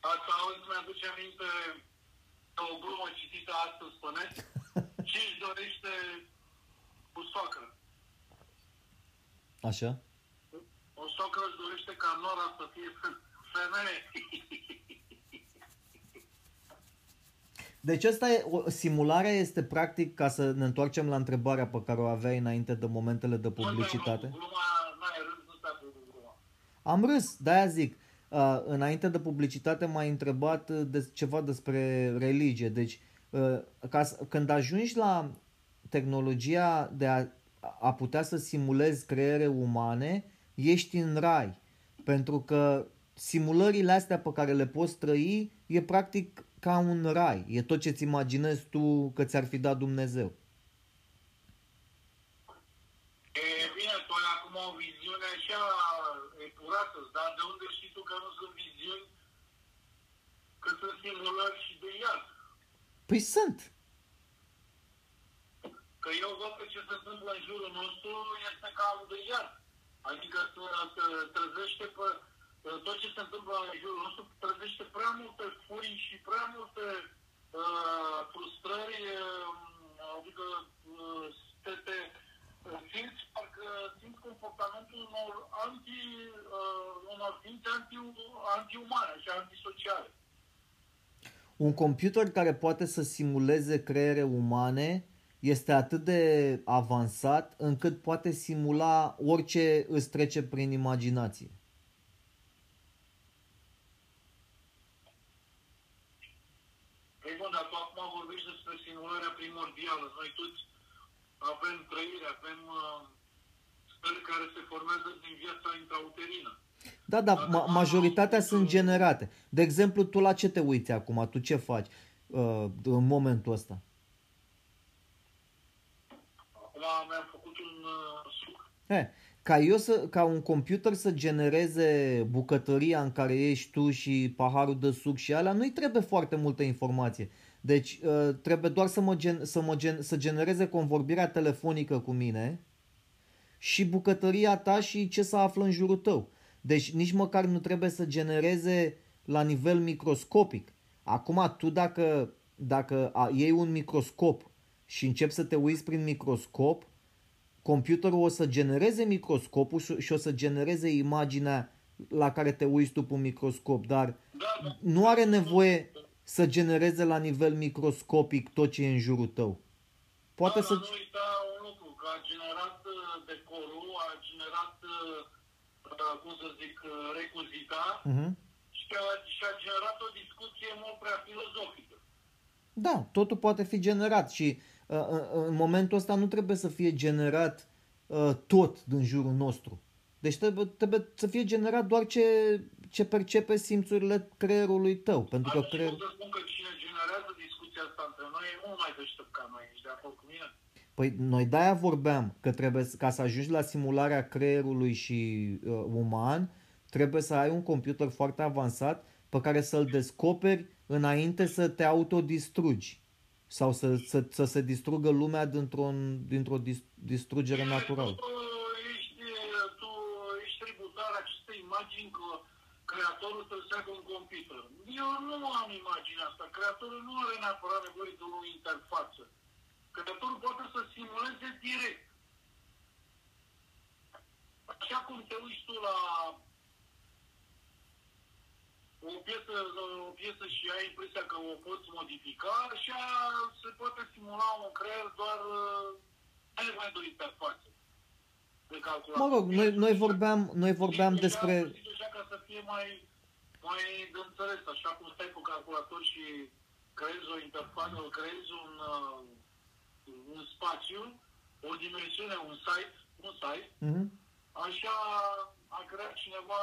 Asta auzi, mi-aduce aminte de o glumă citită astăzi pe net. Ce își dorește o soacră? Așa? O soacră își dorește ca Nora să fie femeie. Deci asta e, o, simularea este practic, ca să ne întoarcem la întrebarea pe care o aveai înainte de momentele de publicitate. Gluma, n-ai râs, nu stai cu gluma. Am râs, de-aia zic. Uh, înainte de publicitate m-ai întrebat uh, de, ceva despre religie. Deci, uh, ca, să- când ajungi la tehnologia de a, a putea să simulezi creiere umane, ești în rai. Pentru că simulările astea pe care le poți trăi e practic ca un rai. E tot ce-ți imaginezi tu că ți-ar fi dat Dumnezeu. E bine, tu ai acum o viziune așa epurată, dar de unde știi tu că nu sunt viziuni, că sunt simulări și de iad? Păi sunt. Că eu văd că ce se întâmplă în jurul nostru este cam de iad. Adică să te trezește pe tot ce se întâmplă în jurul nostru trezește prea multe furii și prea multe uh, frustrări, uh, adică uh, te, te uh, simți parcă simți comportamentul unor anti, uh, unor ființe anti, anti-umane și antisociale. Un computer care poate să simuleze creiere umane este atât de avansat încât poate simula orice îți trece prin imaginație. Ei bun, dar tu acum vorbești despre simularea primordială. Noi toți avem trăire, avem uh, stări care se formează din viața intrauterină. Da, da, ma- majoritatea sunt generate. De exemplu, tu la ce te uiți acum? Tu ce faci uh, în momentul ăsta? Acum mi-am făcut He, ca, eu să, ca un computer să genereze bucătăria în care ești tu și paharul de suc și alea, nu-i trebuie foarte multă informație. Deci uh, trebuie doar să, mă gen, să, mă gen, să genereze convorbirea telefonică cu mine și bucătăria ta și ce să află în jurul tău. Deci nici măcar nu trebuie să genereze la nivel microscopic. Acum tu dacă, dacă iei un microscop și începi să te uiți prin microscop, computerul o să genereze microscopul și o să genereze imaginea la care te uiți tu pe un microscop, dar Da, da. nu are nevoie să genereze la nivel microscopic tot ce e în jurul tău. Poate da, să... dar nu uita un lucru, că a generat uh, decorul, a generat, uh, uh, cum să zic, uh, recuzita Uh-huh. și a, și a generat o discuție mult prea filozofică. Da, totul poate fi generat și uh, uh, în momentul ăsta nu trebuie să fie generat uh, tot din jurul nostru. Deci trebuie, trebuie să fie generat doar ce, ce percepe simțurile creierului tău. Pentru că Atunci creierul... pot să spun că cine generează discuția asta între noi e mult mai deștept ca noi. Ești de acord cu mine? Păi noi de-aia vorbeam că trebuie, să- ca să ajungi la simularea creierului și uh, uman, trebuie să ai un computer foarte avansat pe care să-l descoperi înainte să te autodistrugi sau să, să, să se distrugă lumea dintr-o, dintr-o dis, distrugere naturală. Tu ești, tu ești tributar acestei imagini că creatorul trebuie să aibă un computer. Eu nu am imaginea asta. Creatorul nu are neapărat nevoie de o interfață. Creatorul poate să simuleze direct. Așa cum te uiți tu la o piesă, o piesă și ai impresia că o poți modifica, așa se poate simula un creier doar uh, ai nevoie de o interfață de calculator. Mă rog, noi, noi vorbeam, noi vorbeam Deja despre... am găsit Deja ca să fie mai, mai de înțeles, așa cum stai pe calculator și creezi o interfață, creezi un, uh, un spațiu, o dimensiune, un site, un site, Mhm. așa a creat cineva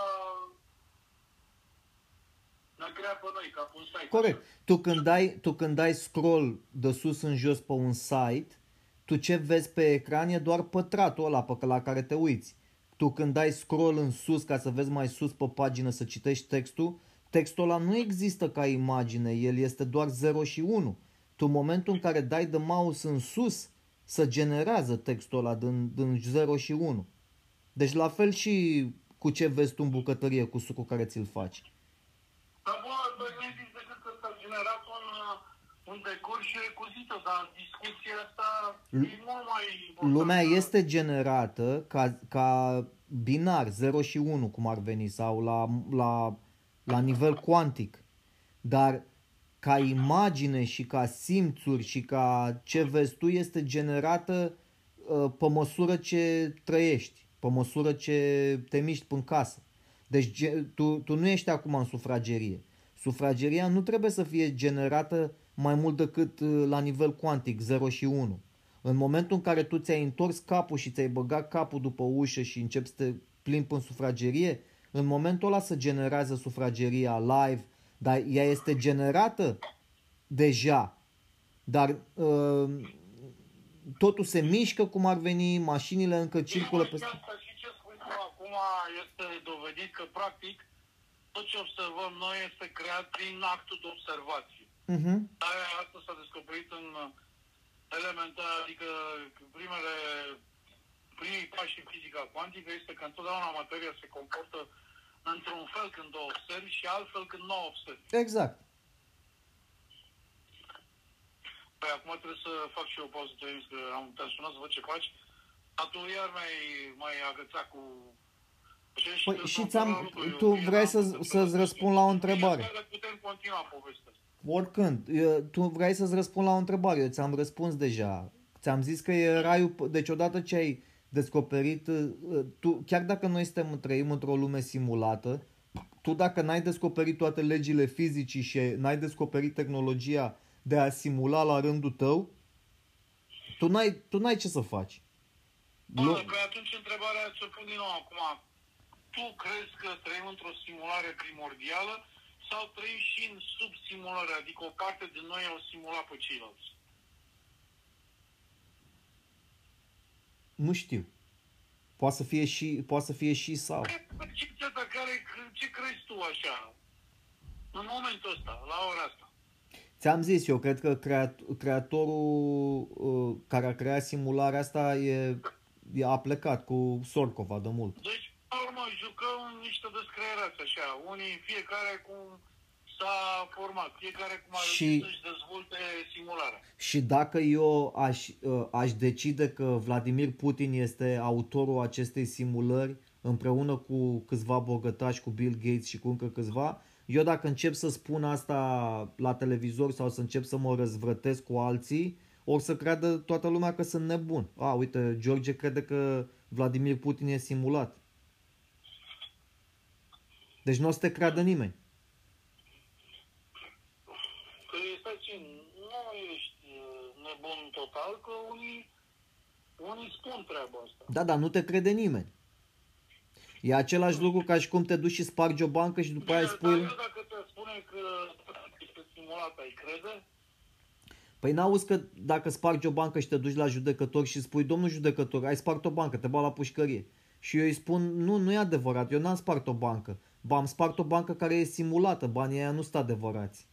ne-a creat pe noi ca pe un site. Corect. Tu când, dai, tu când dai scroll de sus în jos pe un site, tu ce vezi pe ecran e doar pătratul ăla pe la care te uiți. Tu când dai scroll în sus ca să vezi mai sus pe pagină să citești textul, textul ăla nu există ca imagine, el este doar 0 și 1. Tu în momentul în care dai de mouse în sus, să generează textul ăla din, din 0 și 1. Deci la fel și cu ce vezi tu în bucătărie, cu sucul care ți-l faci. Dar bă, bă, nu ai zis decât că s-a generat un, uh, un decor și recuzită, dar discuția asta e mult mai importantă. Lumea este generată ca, ca binar, 0 și 1, cum ar veni, sau la, la, la nivel cuantic. Dar ca imagine și ca simțuri și ca ce vezi tu este generată uh, pe măsură ce trăiești, pe măsură ce te miști în casă. Deci ge- tu, tu nu ești acum în sufragerie. Sufrageria nu trebuie să fie generată mai mult decât uh, la nivel cuantic, 0 și 1. În momentul în care tu ți-ai întors capul și ți-ai băgat capul după ușă și începi să te plimbi în sufragerie, în momentul ăla se generează sufrageria live, dar ea este generată deja. Dar uh, totul se mișcă cum ar veni, mașinile încă circulă Și peste... asta și ce spui tu acum este dovedit că practic tot ce observăm noi este creat prin actul de observație. Uh-huh. Aia asta s-a descoperit în elementar, adică primele, primii pași în fizica cuantică este că întotdeauna materia se comportă într-un fel când o observi și altfel când nu o observi. Exact. Păi acum trebuie să fac și eu o pauză de că am te-am sunat să văd ce faci. Dar tu iar mai, mai agățat cu... Ce Păi știi, și sunt ți-am- la lucru, tu eu vrei eram să- cu- să-ți răspund la o întrebare. Bine, Putem continua povestea. Oricând, eu- tu vrei să-ți răspund la o întrebare, eu ți-am răspuns deja. Ți-am zis că e raiul, deci odată ce ai descoperit, uh, tu, chiar dacă noi suntem, trăim într-o lume simulată, tu dacă n-ai descoperit toate legile fizicii și n-ai descoperit tehnologia de a simula la rândul tău, tu n-ai, tu n-ai ce să faci. Bă, Lu- păi atunci întrebarea ți-o pun din nou acum. Tu crezi că trăim într-o simulare primordială sau trăim și în subsimulare, adică o parte din noi au simulat pe ceilalți? Nu știu. Poate să fie și, poate să fie și sau. Percepția ta, care, ce crezi tu așa, în momentul ăsta, la ora asta? Ți-am zis, eu cred că creat, creatorul uh, care a creat simularea asta e, e a plecat cu Sorcova de mult. Deci, la urmă, jucăm niște descreierați așa, unii, fiecare cum s-a format, fiecare cum a Și- reușit să-și dezvolte simularea. Și dacă eu aș, uh, aș decide că Vladimir Putin este autorul acestei simulări împreună cu câțiva bogătași, cu Bill Gates și cu încă câțiva, eu dacă încep să spun asta la televizor sau să încep să mă răzvrătesc cu alții, or să creadă toată lumea că sunt nebun. A, uite, George crede că Vladimir Putin e simulat. Deci nu o să te creadă nimeni. Că stai puțin, nu ești uh, nebun total, că unii, unii spun treaba asta. Da, dar nu te crede nimeni. E același lucru ca și cum te duci și spargi o bancă și după aia Bine, spui... dar eu dacă te spune că este simulat, ai crede? Păi n-auzi că dacă spargi o bancă și te duci la judecător și spui, domnul judecător, ai spart o bancă, te bag la pușcărie. Și eu îi spun, nu, nu e adevărat, eu n-am spart o bancă. Ba, am spart o bancă care e simulată, banii aia nu sunt adevărați.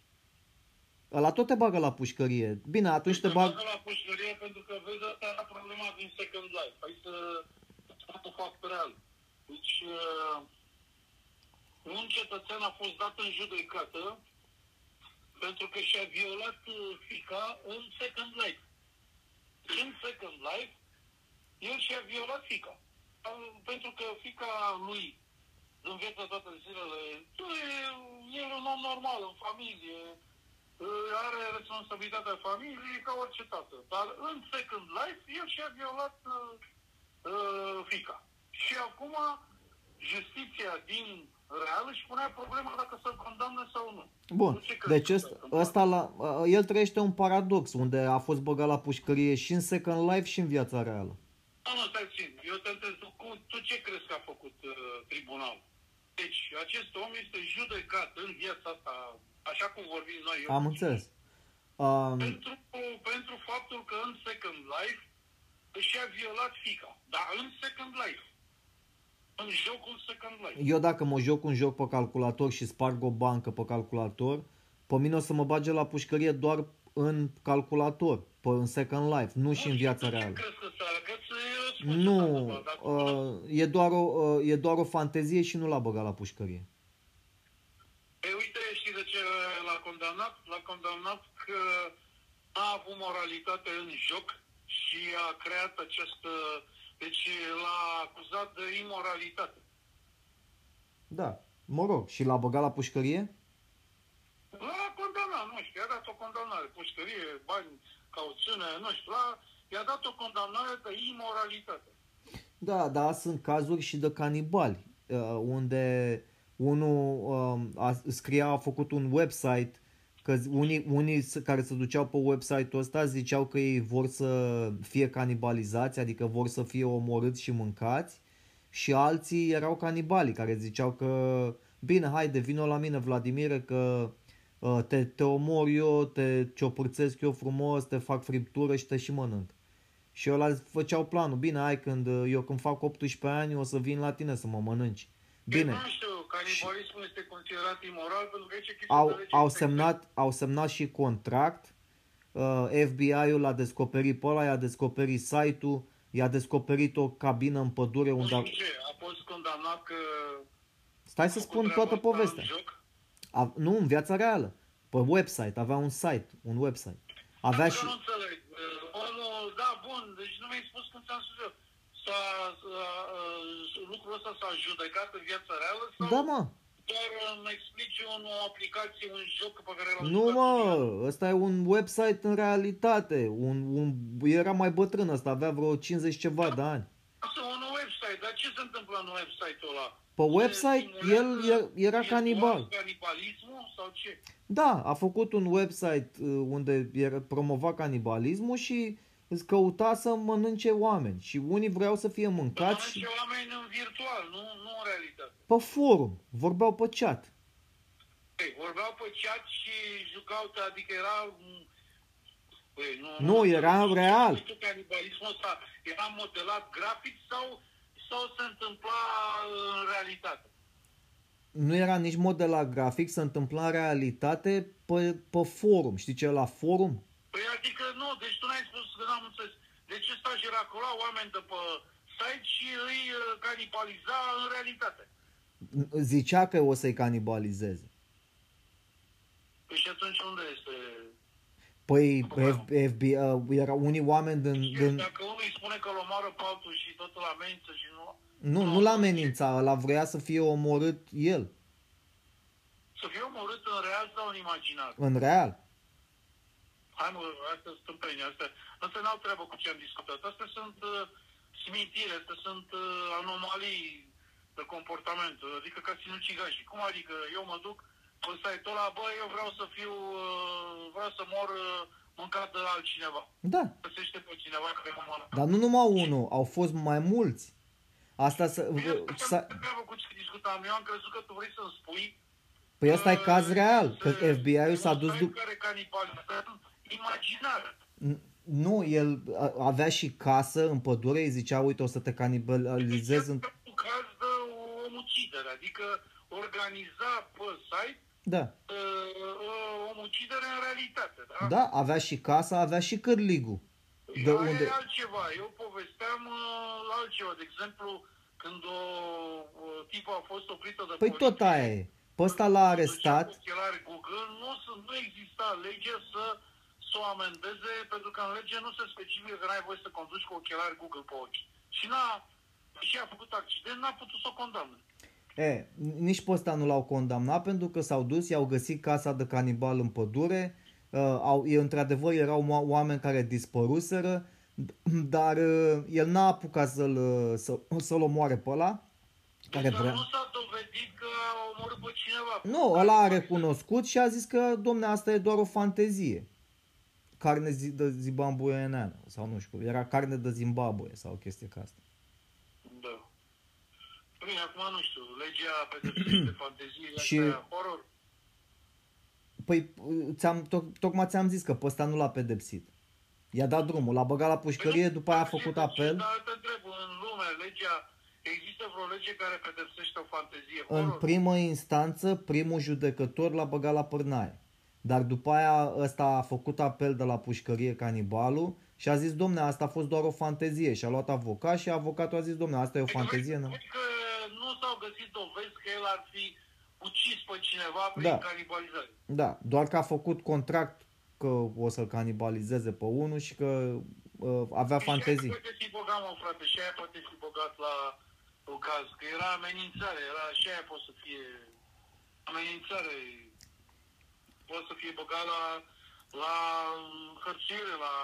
Ăla tot te bagă la pușcărie. Bine, atunci te bag... bagă la pușcărie pentru că vezi asta era problema din Second Life. Hai să spun un fapt real. Deci, uh, un cetățean a fost dat în judecată pentru că și-a violat uh, fica în Second Life. În Second Life, el și-a violat fica. Uh, Pentru că fica lui în viața toate zilele, e, e un om normal, în familie, uh, are responsabilitatea familiei ca orice tată. Dar în Second Life, el și-a violat uh, uh, fica. Și acum, justiția din real își punea problema dacă să-l condamne sau nu. Bun, Tu ce crezi deci că ăsta, s-a întâmplat? ăsta la, el trăiește un paradox unde a fost băgat la pușcărie și în Second Life și în viața reală. Nu, nu, stai puțin. Eu te întreb, tu, cu- tu ce crezi că a făcut uh, tribunal? Deci, acest om este judecat în viața asta, așa cum vorbim noi. eu Am cu înțeles. Um, Pentru, pentru faptul că în Second Life își a violat fica. Dar în Second Life. În jocul Second Life. eu dacă mă joc un joc pe calculator și sparg o bancă pe calculator, pe mine o să mă bage la pușcărie doar în calculator, pe, în Second Life, nu și în viața Tu Ce reală. crezi că s-a că să-i răspunzi Nu, asta, dacă- uh, e, doar o, uh, e doar o fantezie și nu l-a băgat la pușcărie. Ei, uite, știți de ce l-a condamnat? L-a condamnat că a avut moralitate în joc și a creat această... Deci l-a acuzat de imoralitate. Da, mă rog, și l-a băgat la pușcărie? L-a condamnat, nu știu, i-a dat o condamnare, pușcărie, bani, cauțiune, nu știu, l-a, i-a dat o condamnare de imoralitate. Da, da, sunt cazuri și de canibali, uh, unde unul um, a, scria, a făcut un website, că unii, unii s- care se duceau pe website-ul ăsta ziceau că ei vor să fie canibalizați, adică vor să fie omorâți și mâncați, și alții erau canibali care ziceau că bine, haide, vino la mine, Vladimire, că uh, te, te omor eu, te ciopârțesc eu frumos, te fac friptură și te și mănânc. Și ăla făceau planul, bine, hai când uh, eu când fac 18 ani o să vin la tine să mă mănânci. Bine, Eu nu știu, canibalismul este considerat imoral pentru că aici e chestia au, de lege au, este semnat, au semnat și contract, uh, FBI-ul l-a descoperit pe ăla, i-a descoperit site-ul, i-a descoperit o cabină în pădure Nu unde... a- știu ce, a fost condamnat că... Stai să a făcut spun treaba toată asta povestea. în joc. A, nu, în viața reală. Pe website, avea un site, un website. Avea Eu și... nu înțeleg. Uh, Omul, da, bun, deci nu mi-ai spus când ți-am spus eu. S-a, uh, uh, lucrul ăsta s-a judecat în viața reală sau Da, mă. doar îmi explici un, o aplicație, un joc pe care l-am Nu, jucat mă, în viață? ăsta e un website în realitate. Un, un, era mai bătrân ăsta, avea vreo 50 ceva de ani. Asta e un website, dar ce se întâmplă în website-ul ăla? Pe Se website, el simulează era- era virtual canibal. Canibalismul sau ce? Da, a făcut un website uh, unde era, promova canibalismul și îți căuta să mănânce oameni. Și unii vreau să fie mâncați Mănânce oameni în virtual, nu, nu în realitate. pe forum, vorbeau pe chat. Ei, vorbeau pe chat și jucau, adică era... m, Păi, Nu, era nu, real. Nu știu canibalismul ăsta era modelat grafic sau sau se întâmpla în realitate. Nu era nici modelat grafic, se întâmpla în realitate pe, pe forum. Știi ce e la forum? Păi adică nu, deci tu n-ai spus că n-am înțeles. De ce stagiera acolo oameni de pe site și îi uh, canibaliza în realitate? Zicea că o să-i canibalizeze. Păi și atunci unde este... Păi Acum, FBI, uh, erau unii oameni din, Și din... dacă unul îi spune că îl omoară pe altul și tot îl amenință și nu... Nu, nu l amenința, ăla vrea să fie omorât el, Să fie omorât în real sau în imaginar? în real. Hai mă, astea sunt tâmpeni, astea, astea n-au treabă cu ce am discutat. Astea sunt uh, simintire, astea sunt uh, anomalii de comportament, adică ca sinucigașii. Cum adică eu mă duc pe site-ul ăla, bă, eu vreau să fiu, uh, vreau să mor uh, mâncat de altcineva. Da, Găsește pe cineva care mă moară. dar nu numai unul, au fost mai mulți. Asta să... să treabă cu ce discutam. Eu am crezut că tu vrei să-mi spui păi asta e caz real, că se- FBI-ul s-a un dus site după... care canibalizează imaginar. Nu, el a- avea și casă în pădure, îi zicea, uite, o să te canibalizez în... Deci, un caz de omucidere, adică organiza pe site Da, uh, omucidere în realitate, da? da, avea și casa, avea și cârligul. De Aia unde... e altceva. Eu povesteam uh, altceva. De exemplu, când o, o tipă a fost oprită de Păi poliție, tot aia e. Pe ăsta l-a arestat, ducea cu ochelari Google, nu, sunt, nu exista lege să să o amendeze, pentru că în lege nu se specifică că n-ai voie să conduci cu ochelari Google pe ochi. Și n-a, și a făcut accident, n-a putut să o condamne. E, nici pe ăsta nu l-au condamnat pentru că s-au dus, i-au găsit casa de canibal în pădure, uh, au, e, într-adevăr erau mo- oameni care dispăruseră, dar uh, el n-a apucat să-l, uh, să, să-l omoare pe ăla, care Dar vrea. nu s-a dovedit că a omorât pe cineva. Nu, ăla a recunoscut și a zis că, domne, asta e doar o fantezie. Carne zi, de zibambueneană, sau nu știu, era carne de Zimbabwe sau o chestie ca asta. Da. Bine, acum nu știu, legea pedepsește fanteziile [CLEARS THROAT] Și- astea horror. Păi, ți-am, to- tocmai ți-am zis că pe ăsta nu l-a pedepsit. I-a dat drumul, l-a băgat la pușcărie, după aia a făcut apel. Dar te întreb, în lume, legea, există vreo lege care pedepsește o fantezie În horror? primă instanță, primul judecător l-a băgat la pârnaie. Dar după aia ăsta a făcut apel de la pușcărie canibalul și a zis, domne, asta a fost doar o fantezie. Și a luat avocat și avocatul a zis, domne, asta e o fantezie, nu? Cred că nu s-au găsit dovezi că el ar fi ucis pe cineva prin Da. canibalizare. Da, doar că a făcut contract că o să-l canibalizeze pe unul și că uh, avea Și aia fantezii. poate fi băgat, mă, frate, și aia poate fi băgat la un caz, că era amenințare, era, și aia poate să fie amenințare, poate să fie băgat la, la hărțuire, la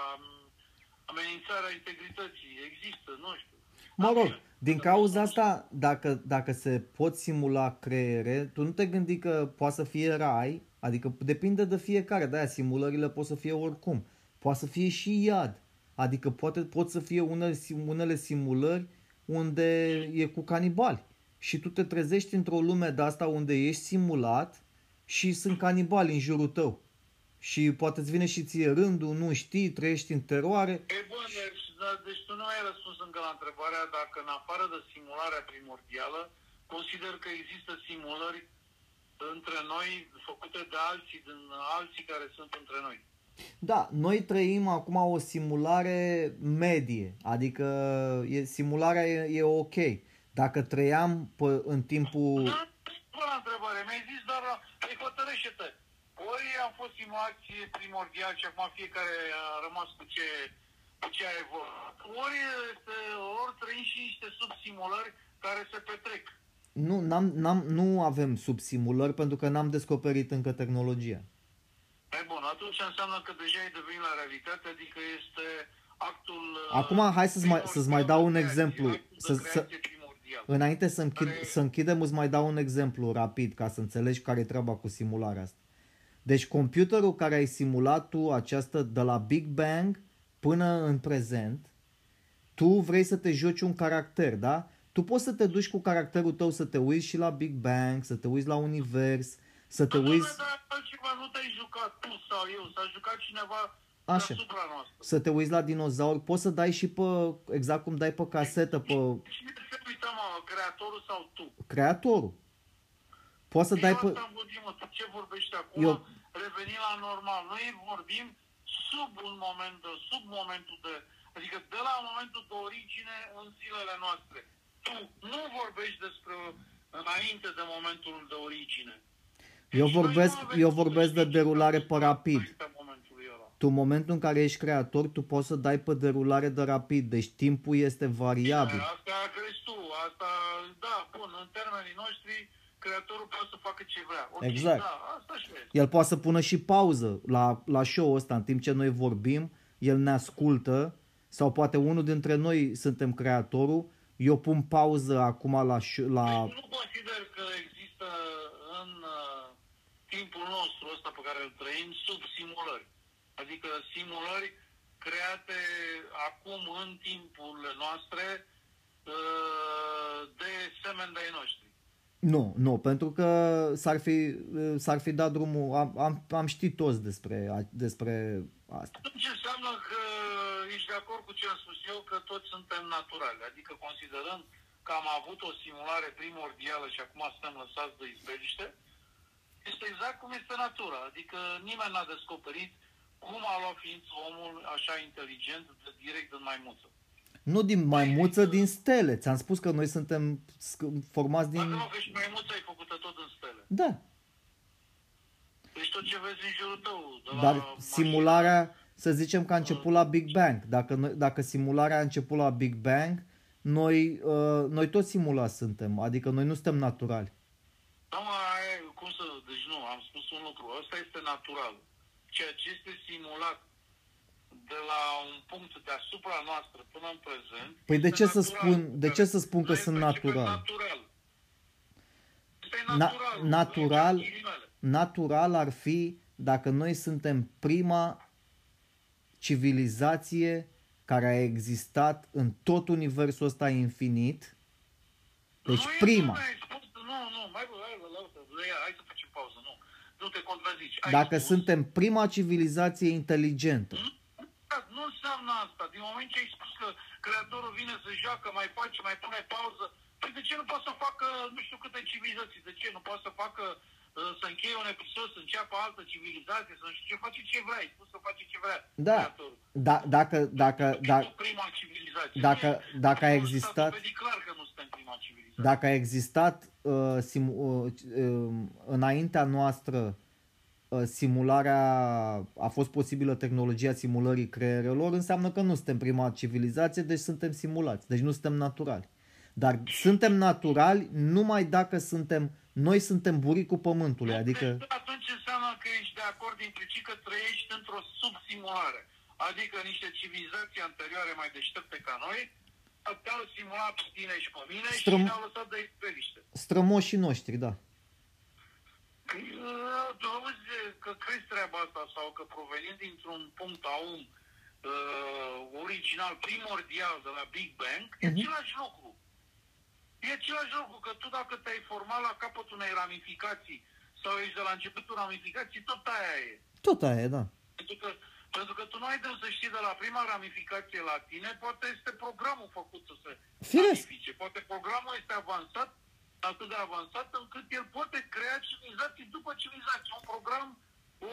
amenințarea integrității, există, nu știu. Mă rog, din cauza asta, dacă, dacă se pot simula creiere, tu nu te gândi că poate să fie rai, adică depinde de fiecare, de-aia simulările pot să fie oricum. Poate să fie și iad, adică poate, pot să fie unele, sim- unele simulări unde e cu canibali. Și tu te trezești într-o lume de asta unde ești simulat și sunt canibali în jurul tău. Și poate îți vine și ție rândul, nu știi, trăiești în teroare. E bun, deci, da, deci tu nu ai răspuns încă la întrebarea dacă în afară de simularea primordială, consider că există simulări între noi făcute de alții, din alții care sunt între noi. Da, noi trăim acum o simulare medie, adică e, simularea e, e ok. Dacă trăiam pe, în timpul... Da, Bă, la întrebare, mi-ai zis doar, la- păi hotărăște-te. Ori am fost simulație primordial și acum fiecare a rămas cu ce, cu ce a evoluat. Ori, este, ori trăim și niște subsimulări care se petrec. Nu, n-am, n-am, nu avem subsimulări pentru că n-am descoperit încă tehnologia. Mai bun, atunci înseamnă că deja ai devenit la realitate, adică este actul... Acum, hai să-ți mai- să-ți mai dau un exemplu. Să- Să, să- Înainte să, închid, Care- să închidem, îți mai dau un exemplu rapid ca să înțelegi care e treaba cu simularea asta. Deci computerul care ai simulat tu această de la Big Bang până în prezent, tu vrei să te joci un caracter, da? Tu poți să te duci cu caracterul tău să te uiți și la Big Bang, să te uiți la univers, să te uiți... Dar altceva nu te-ai jucat tu sau eu, s-a jucat cineva Așa. deasupra noastră. Să te uiți la dinozauri, poți să dai și pe, exact cum dai pe casetă, pe Cine se uită, mă, creatorul sau tu? creatorul. Poți să dai Eu pe... asta am vorbit, mă, tu ce vorbești acum? Eu- Eu... Reveni la normal. Noi vorbim sub un moment, de, sub momentul de... Adică de la momentul de origine în zilele noastre. Tu nu vorbești despre înainte de momentul de origine. Eu Deci vorbesc- noi nu avem eu cum vorbesc să de știm derulare ce pe s-a rapid. Înaintea momentului ăla. Tu, în momentul în care ești creator, tu poți să dai pe derulare de rapid, deci timpul este variabil. Asta crezi tu, asta, da, bun, în termenii noștri, creatorul poate să facă ce vrea. Ok, Exact. Da, asta și este. El poate să pună și pauză la, la show-ul ăsta, în timp ce noi vorbim, el ne ascultă, sau poate unul dintre noi suntem creatorul, eu pun pauză acum la, show, la Păi nu consider că există în uh, timpul nostru ăsta pe care îl trăim sub simulări. Adică simulări create acum în timpurile noastre uh, de semeni de-ai noștri. Nu, nu, pentru că s-ar fi, s-ar fi dat drumul, am, am, am știt toți despre, despre asta. Atunci înseamnă că ești de acord cu ce am spus eu, că toți suntem naturali. Adică considerând că am avut o simulare primordială și acum suntem lăsați de izbeliște, este exact cum este natura. Adică nimeni n-a descoperit cum a luat ființă omul așa inteligent de direct din maimuță. Nu din maimuță, din stele. Ți-am spus că noi suntem sc- formați din... Dacă nu că și maimuța ai făcută tot în stele. Da, Deci tot ce vezi în jurul tău, de la dar mașină- simularea, să zicem că a început la Big Bang. Dacă, noi, dacă simularea a început la Big Bang, noi, uh, noi toți simulați suntem, adică noi nu suntem naturali. Da, mă, aia, e- cum să, deci nu, am spus un lucru, ăsta este natural. Ceea ce este simulat de la un punct deasupra noastră până în prezent. Păi de este ce să natural, spun- de ce să spun că noi sunt percepem natural? natural. Este Na- natural. natural- În ghilimele. Natural ar fi dacă noi suntem prima civilizație care a existat în tot universul ăsta infinit. Deci Nu e prima. cum ai spus, nu, nu, mai bă, hai, lasă, ia, hai să facem pauză, nu. Nu te contrazici. Ai Dacă spus, suntem prima civilizație inteligentă. Da, nu înseamnă asta. Din moment ce ai spus că creatorul vine să joacă, mai face, mai pune pauză, păi de ce nu poate să facă nu știu câte civilizații? De ce nu poate să facă uh, să încheie un episod, să înceapă altă civilizație, să nu știu ce, face ce vrea, ai spus să face ce vrea. Da. creatorul. Da, dacă, dacă, Da, da, prima civilizație. dacă- Nu e- dacă a s-a existat- dovedit clar că nu suntem prima civilizație. dacă a existat uh, sim, uh, uh, înaintea noastră uh, simularea, a fost posibilă tehnologia simulării creierelor, înseamnă că nu suntem prima civilizație, deci suntem simulați, deci nu suntem naturali. Dar suntem naturali numai dacă suntem, noi suntem buricul pământului, adică... Deci, atunci înseamnă că ești de acord implicit că trăiești într-o subsimulare. Adică niște civilizații anterioare mai deștepte ca noi te-au simulat pe tine și pe mine Strâm- și ne-au lăsat de izbeliște. Strămoșii noștri, da. Păi, uh, Tu auzi că crezi treaba asta sau că provenind dintr-un punct aum uh, original, primordial de la Big Bang, e Mhm. același lucru. E același lucru, că tu dacă te-ai format la capătul unei ramificații sau ești de la începutul ramificației, tot aia e. Tot aia e, da. Pentru că, pentru că tu nu ai de să știi de la prima ramificație la tine, poate este programul făcut să se Firesc. ramifice. Poate programul este avansat, atât de avansat, încât el poate crea civilizații după civilizații. Un program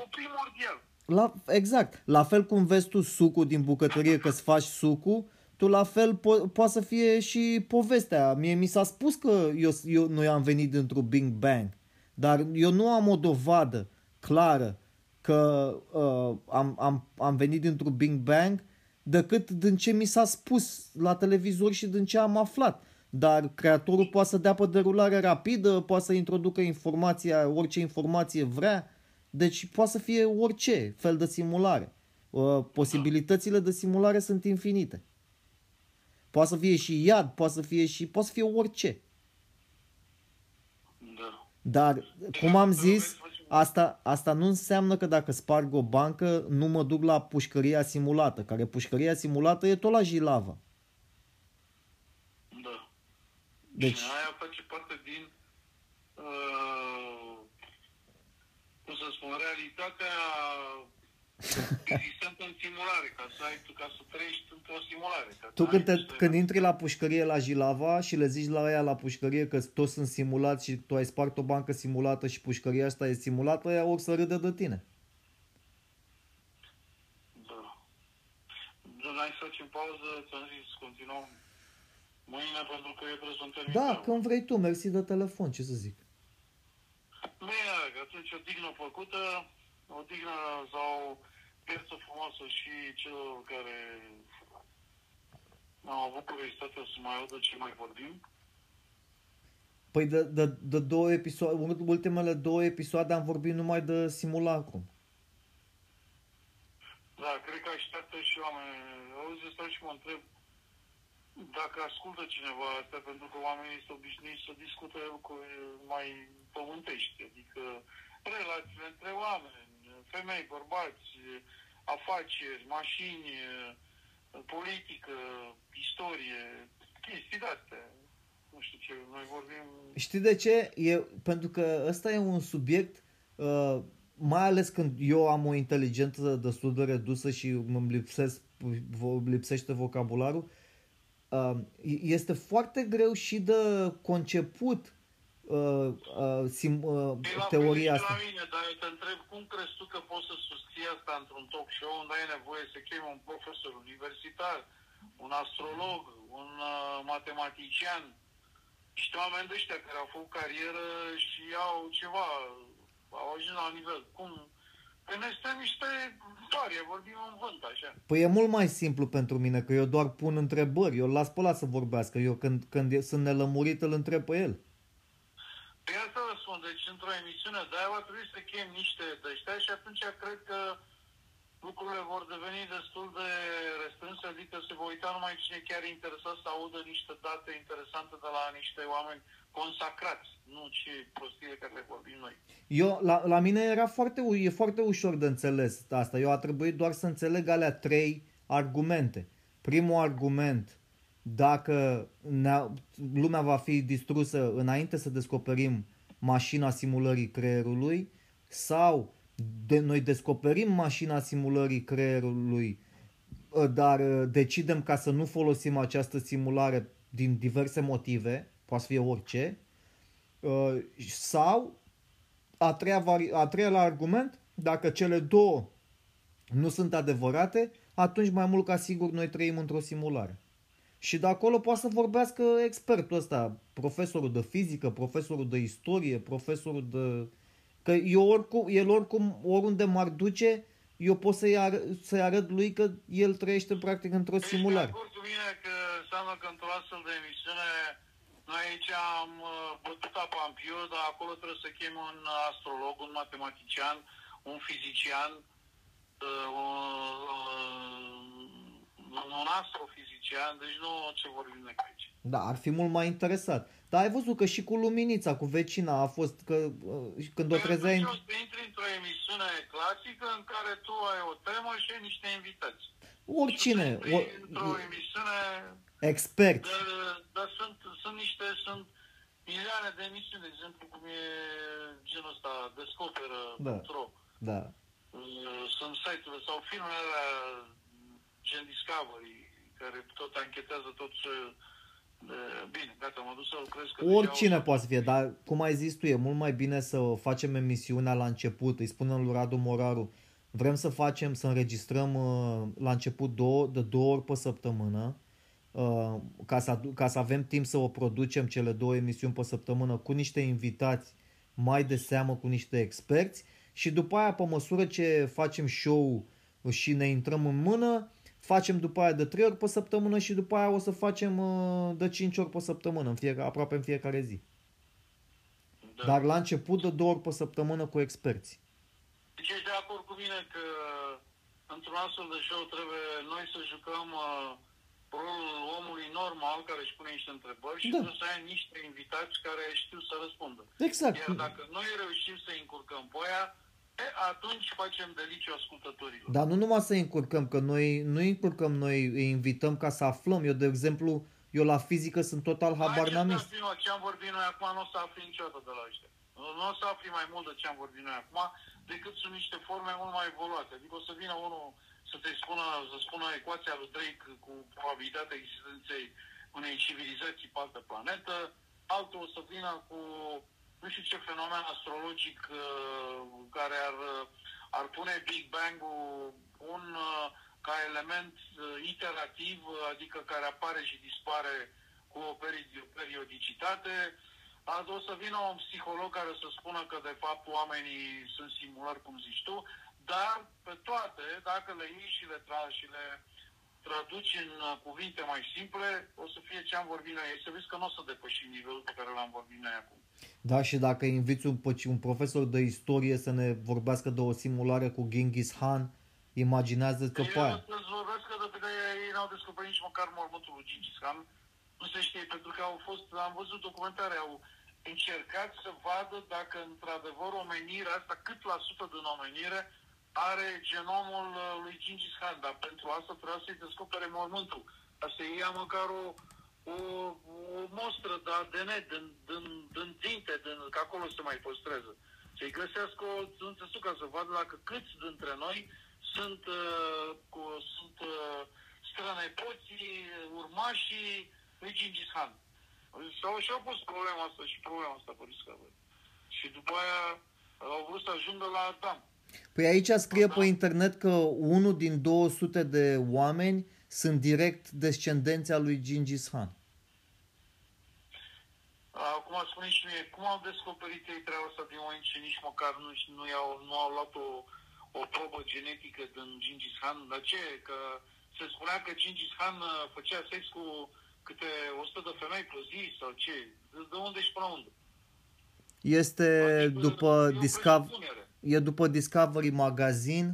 o primordial. La, exact. La fel cum vezi tu sucul din bucătărie, că-ți faci sucul, tu la fel po- poate să fie și povestea. Mie mi s-a spus că eu, eu, noi am venit dintr-un Big Bang, dar eu nu am o dovadă clară că uh, am, am, am venit dintr-un Big Bang decât din ce mi s-a spus la televizor și din ce am aflat. Dar creatorul poate să dea pe derulare rapidă, poate să introducă informația, orice informație vrea, deci poate să fie orice fel de simulare. Uh, Posibilitățile de simulare sunt infinite. Poate să fie și iad, poate să fie și poate să fie orice. Da. Dar, cum am zis, asta, asta nu înseamnă că dacă sparg o bancă, nu mă duc la pușcăria simulată, care pușcăria simulată e tot la Jilava. Da. Deci, Și aia face parte din, uh, cum să spun, realitatea existent în simulare, ca să, ai, ca să trăiești într-o simulare. Ca Tu să când, te, ai- când intri la pușcărie la Jilava și le zici la ea la pușcărie că toți sunt simulați și tu ai spart o bancă simulată și pușcăria asta e simulată, ea or să râdă de tine. Da. Da, hai să facem pauză, ți-am zis, continuăm mâine pentru că eu trebuie să-mi termin Da, treaba. când vrei tu, mersi de telefon, ce să zic. Bine, că atunci o dignă făcută, o dignă sau piesă frumoasă și celor care au avut curiozitatea să mai audă ce mai vorbim. Păi de, de, de două episoade, ultimele două episoade am vorbit numai de simulacrum. Da, cred că așteaptă și oameni. Auzi, stau și mă întreb dacă ascultă cineva asta, pentru că oamenii sunt obișnuiți să discute lucruri mai pământești, adică relațiile între oameni, femei, bărbați, afaceri, mașini, politică, istorie, chestii de-astea. Nu știu ce, noi vorbim... Știi de ce? E, pentru că ăsta e un subiect, uh, mai ales când eu am o inteligență destul de redusă și îmi lipsesc, vo- lipsește vocabularul, uh, este foarte greu și de conceput uh, uh, sim, uh, E la teoria fel și asta. La mine, dar eu te întreb cum crezi tu că poți să susții asta într-un talk show unde ai nevoie să chemi un profesor universitar, un astrolog, un uh, matematician, niște oameni de ăștia care au făcut carieră și au ceva, au ajuns la nivel. Cum? Păi noi suntem niște doare, vorbim în vânt, așa. Păi e mult mai simplu pentru mine, că eu doar pun întrebări, eu îl las pe ăla să vorbească, eu când, când e- sunt nelămurit îl întreb pe el. Păi asta vă spun, deci într-o emisiune de aia va trebui să chem niște de ăștia și atunci cred că lucrurile vor deveni destul de restrânse, adică se va uita numai cine chiar e interesat să audă niște date interesante de la niște oameni consacrați, nu ce prostile care le vorbim noi. Eu, la, la mine era foarte, u- e foarte ușor de înțeles asta. Eu a trebuit doar să înțeleg alea trei argumente. Primul argument, dacă ne lumea va fi distrusă înainte să descoperim mașina simulării creierului sau de, noi descoperim mașina simulării creierului, ă, dar ă, decidem ca să nu folosim această simulare din diverse motive, poate să fie orice, ă, sau a treia, vari- a treia la argument, dacă cele două nu sunt adevărate, atunci mai mult ca sigur noi trăim într-o simulare. Și de acolo poate să vorbească expertul ăsta, profesorul de fizică, profesorul de istorie, profesorul de... Că eu oricum, el oricum, oriunde m-ar duce, eu pot să-i, ar, să-i arăt lui că el trăiește practic într-o Ești de simulare. acord cu mine că înseamnă că într-o astfel de emisiune noi aici am uh, bătut apa în piu, dar acolo trebuie să chem un astrolog, un matematician, un fizician, uh, un, un astrofizician, deci nu ce vorbim noi aici. Da, ar fi mult mai interesat. Dar ai văzut că și cu Luminița, cu vecina, a fost că uh, când o trezeai... Deci o să intri într-o emisiune clasică în care tu ai o temă și ai niște invitați. Oricine, Și o să o, intri într-o emisiune expert. Dar, dar sunt, sunt niște, sunt milioane de emisiuni, de exemplu, cum e genul ăsta, Descoperă.ro. Da. Sunt site-urile sau filmele alea, gen Discovery, care tot anchetează tot ce... Bine, gata, mă duc să lucrez. Că Oricine deja o- poate să fie, dar cum ai zis tu, e mult mai bine să facem emisiunea la început, îi spunem lui Radu Moraru, vrem să facem, să înregistrăm uh, la început două, de două ori pe săptămână, uh, ca, să, adu- ca să avem timp să o producem cele două emisiuni pe săptămână cu niște invitați mai de seamă, cu niște experți și după aia, pe măsură ce facem show și ne intrăm în mână, facem după aia de 3 ori pe săptămână și după aia o să facem uh, de 5 ori pe săptămână, în fiecare, aproape în fiecare zi. Da. Dar la început de două ori pe săptămână cu experți. Deci ești de acord cu mine că într-un astfel de show trebuie noi să jucăm uh, rolul omului normal care își pune niște întrebări și Da. trebuie să ai niște invitați care știu să răspundă. Exact. Iar dacă noi reușim să încurcăm pe aia, e, atunci facem deliciu ascultătorilor. Dar nu numai să încurcăm, că noi nu încurcăm, noi îi invităm ca să aflăm. Eu, de exemplu, eu la fizică sunt total Hai ce habarnamist. să afli, mă, Ce am vorbit noi acum nu o să afli niciodată de la ăștia. Nu nu o să afli mai mult de ce am vorbit noi acum, decât sunt niște forme mult mai evoluate. Adică o să vină unul să te spună, să spună ecuația lui Drake cu probabilitatea existenței unei civilizații pe altă planetă, altul o să vină cu nu știu ce fenomen astrologic uh, care ar, ar pune Big Bang-ul un, uh, ca element uh, iterativ, adică care apare și dispare cu o periodicitate. O să vină un psiholog care să spună că de fapt oamenii sunt simulări, cum zici tu, dar pe toate, dacă le iei și le tragi și le traduci în cuvinte mai simple, o să fie ce am vorbit noi. Să vezi că nu o să depășim nivelul pe care l-am vorbit noi acum. Da, și dacă inviți un, un profesor de istorie să ne vorbească de o simulare cu Genghis Khan, imaginează-ți-o pe aia. Să vorbească de că ei n-au descoperit nici măcar mormântul lui Genghis Khan. Nu se știe, pentru că au fost, am văzut documentare, au încercat să vadă dacă într-adevăr omenirea asta, cât la sută din omenire, are genomul uh, lui Genghis Khan, dar pentru asta trebuie să-i descopere mormântul. Asta e ia măcar o, o, o mostră de ADN din, din, din dinte, din, că acolo se mai păstrează. Să-i găsească o țânțăsu ca să vadă dacă câți dintre noi sunt, uh, cu, sunt uh, strănepoții, urmașii lui Gingis Khan. Și-au, și-au pus problema asta și problema asta pe Discovery. Și după aia au vrut să ajungă la Adam. Păi aici scrie Adam. pe internet că unul din 200 de oameni sunt direct descendenți al lui Gingis Khan. Acum spune și mie, cum au descoperit ei treaba asta din moment ce nici măcar nu, nu, au, nu au luat o, o probă genetică din Gingis Khan? Dar ce? Că se spunea că Gingis Khan uh, făcea sex cu câte 100 de femei pe zi sau ce? De, de unde și până unde? Este după Discovery, e după Discovery Magazine.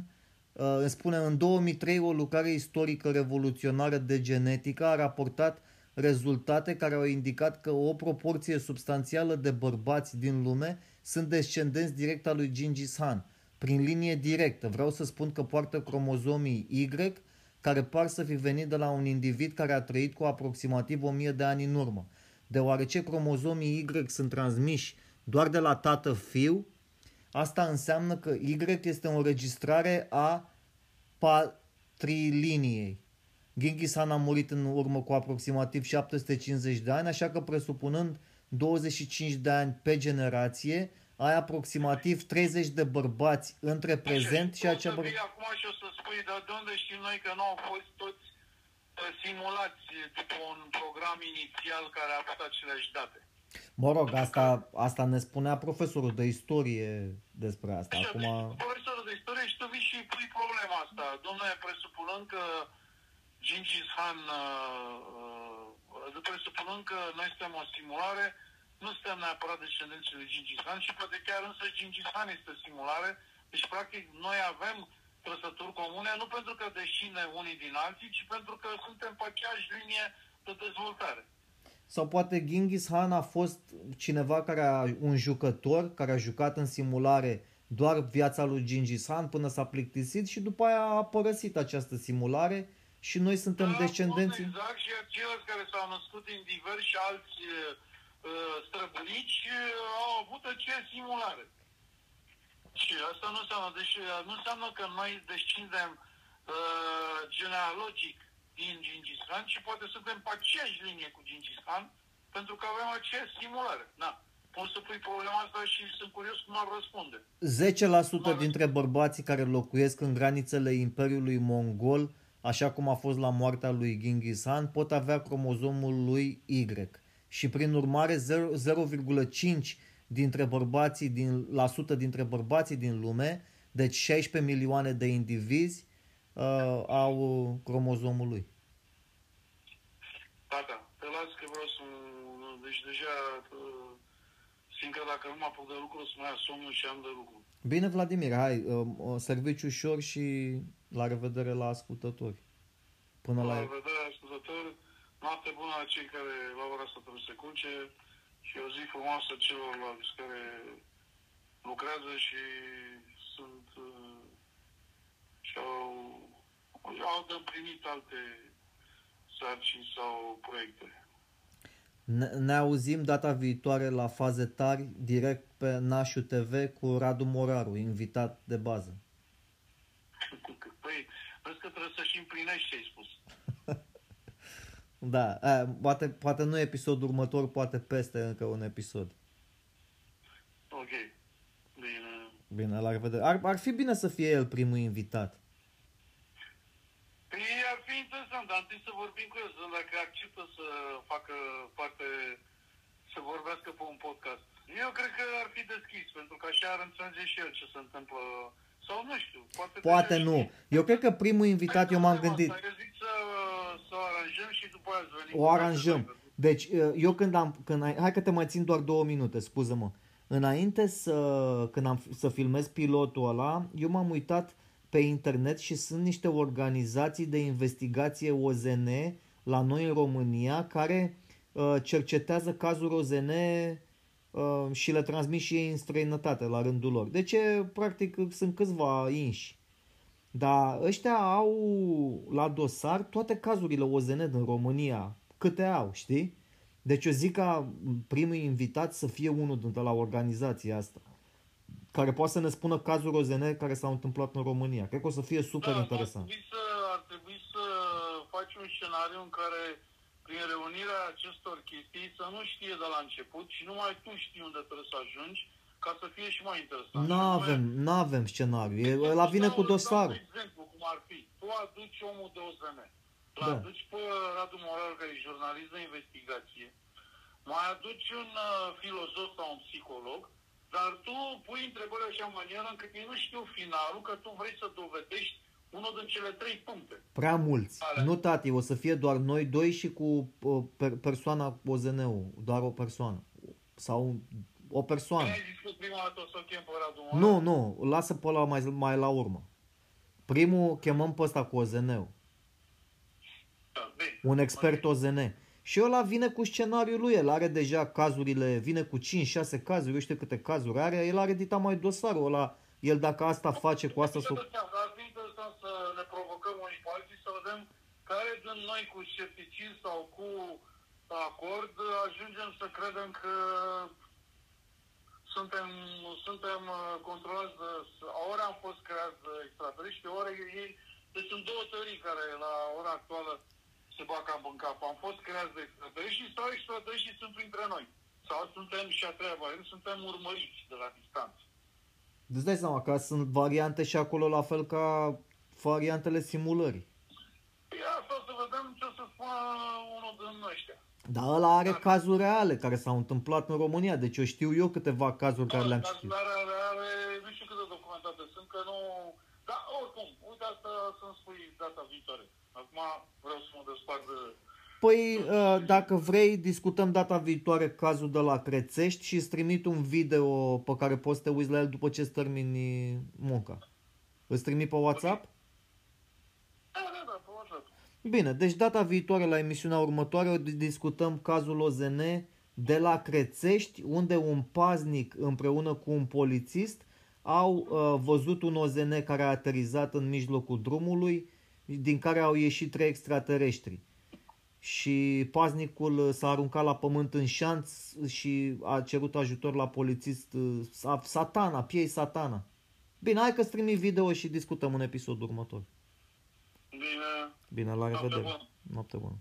Uh, îmi spune, în 2003 o lucrare istorică revoluționară de genetică a raportat rezultate care au indicat că o proporție substanțială de bărbați din lume sunt descendenți direct al lui Gingis Khan, prin linie directă. Vreau să spun că poartă cromozomii Y, care par să fi venit de la un individ care a trăit cu aproximativ 1000 de ani în urmă. Deoarece cromozomii Y sunt transmiși doar de la tată-fiu, asta înseamnă că Y este o înregistrare a patriliniei. Genghis Khan a murit în urmă cu aproximativ 750 de ani, așa că presupunând 25 de ani pe generație, ai aproximativ 30 de bărbați între prezent și acea bărbați. Acum și o să spui, dar de unde știm noi că nu au fost toți uh, simulați după un program inițial care a avut aceleași date? Mă rog, asta, asta ne spunea profesorul de istorie despre asta. Așa, Acum... Deci, profesorul de istorie și tu vii și pui problema asta. Domnule, presupunând că Gingis Khan, uh, uh, presupunând că noi suntem o simulare, nu suntem neapărat descendenții lui Gingis Khan și poate chiar însă Gingis Khan este simulare. Deci, practic, noi avem trăsături comune, nu pentru că deșine unii din alții, ci pentru că suntem pe aceeași linie de dezvoltare. Sau poate Genghis Khan a fost cineva care a, un jucător care a jucat în simulare doar viața lui Genghis Khan până s-a plictisit și după aia a părăsit această simulare și noi suntem da, descendenții. Exact, și ceilalți care s-au născut din diversi alți uh, străbunici uh, au avut aceeași simulare. Și asta nu înseamnă, deci uh, nu înseamnă că noi descindem uh, genealogic din Gingis Khan, ci poate suntem pe aceeași linie cu Gingis Khan, pentru că avem aceeași simulare. Da. Poți să pui problema asta și sunt curios cum ar răspunde. 10% dintre bărbații care locuiesc în granițele Imperiului Mongol așa cum a fost la moartea lui Genghis Khan, pot avea cromozomul lui Y. Și prin urmare 0,5 dintre bărbații din, la sută dintre bărbații din lume, deci 16 milioane de indivizi, uh, au cromozomul lui. Da, da. Te las că vreau să... Deci deja uh, simt că dacă nu mă apuc de lucru, să mai ia somnul și am de lucru. Bine, Vladimir, hai, uh, serviciu ușor și la revedere la ascultători. Până la... La revedere ascultători. Noapte bună la cei care la ora asta trebuie să culce și o zi frumoasă celorlalți care lucrează și sunt uh, și au, au de împlinit alte sarcini sau proiecte. Ne, ne auzim data viitoare la faze tari, direct pe Nașu TV cu Radu Moraru, invitat de bază. [LAUGHS] Păi, vezi că trebuie să-și împlinești ce ai spus. [LAUGHS] Da, a, poate, poate nu episodul următor, poate peste încă un episod. Ok. Bine. Bine, la revedere. Ar, ar fi bine să fie el primul invitat. Păi ar fi interesant, dar întâi să vorbim cu el, să dacă acceptă să facă parte, să vorbească pe un podcast. Eu cred că ar fi deschis, pentru că așa ar înțelege și el ce se întâmplă. Sau nu știu, poate... Poate deja nu. știe. Eu cred că primul invitat, eu m-am Hai să gândit, facem asta. Eu zic să, să o aranjăm și după aia să venim. o aranjăm. Deci, eu când am, când ai, hai că te mai țin doar două minute, scuză-mă. Înainte să, când am, să filmez pilotul ăla, eu m-am uitat pe internet și sunt niște organizații de investigație OZN la noi în România care uh, cercetează cazuri OZN uh, și le transmit și ei în străinătate la rândul lor. Deci, e, practic, sunt câțiva inși. Dar ăștia au la dosar toate cazurile OZN din România, câte au, știi? Deci eu zic ca primul invitat să fie unul dintre la organizația asta, care poate să ne spună cazuri OZN care s-au întâmplat în România. Cred că o să fie super da, interesant. Ar trebui, să, ar trebui să faci un scenariu în care prin reunirea acestor chestii să nu știe de la început și numai tu știi unde trebuie să ajungi ca să fie și mai interesant. Nu Și avem, anume, nu avem scenariu. E, ăla vine dau- cu dau dosarul. un exemplu cum ar fi. Tu aduci omul de OZN. Îl Da. aduci pe Radu Moral, care e jurnalist de investigație. Mai aduci un uh, filozof sau un psiholog, dar tu pui întrebări așa în manieră încât ei nu știu finalul, că tu vrei să dovedești unul din cele trei puncte. Prea mulți. Ale. Nu, tati, o să fie doar noi doi și cu uh, per, persoana OZN-ul. Doar o persoană. Sau o persoană. Ai zis că prima dată o să chem pe Radu Moral? Nu, nu, lasă pe ăla mai, mai la urmă. Primul chemăm pe ăsta cu OZN-ul. Da, bine. un expert OZN. Și ăla vine cu scenariul lui, el are deja cazurile, vine cu 5-6 cazuri, eu știu câte cazuri are, el are editat mai dosarul ăla, el dacă asta face cu asta... Să... S-o... Ar fi interesant să ne provocăm unii pe alții să vedem care din noi cu scepticism sau cu acord ajungem să credem că suntem, suntem uh, controlați de... Ori am fost creați de extraterestri, ori ei... Deci sunt două teorii care la ora actuală se bag cap în cap. Am fost creați de extraterestri sau extraterestri sunt printre noi. Sau suntem, și a treia variantă, suntem urmăriți de la distanță. Îți dai seama că sunt variante și acolo la fel ca variantele simulării. Ia asta să vedem ce o să spună unul din ăștia. Dar ăla are cazuri reale care s-au întâmplat în România, deci eu știu eu câteva cazuri care le-am citit. Dar are, are, nu știu câte documentate sunt, că nu... Dar oricum, uite asta să-mi spui data viitoare. Acum vreau să mă despart de... Păi, uh, dacă vrei, discutăm data viitoare cazul de la Crețești și îți trimit un video pe care poți să te uiți la el după ce îți termini munca. Îți trimit pe WhatsApp? Da, da, da, pe WhatsApp. Bine, deci data viitoare la emisiunea următoare o discutăm cazul OZN de la Crețești, unde un paznic împreună cu un polițist au uh, văzut un OZN care a aterizat în mijlocul drumului, din care au ieșit trei extraterestri. Și paznicul s-a aruncat la pământ în șanț și a cerut ajutor la polițist uh, sa- Satana, piei Satana. Bine, hai că strimi video și discutăm în episodul următor. Bine. Bine, la Noapte revedere. bună. Noapte bună.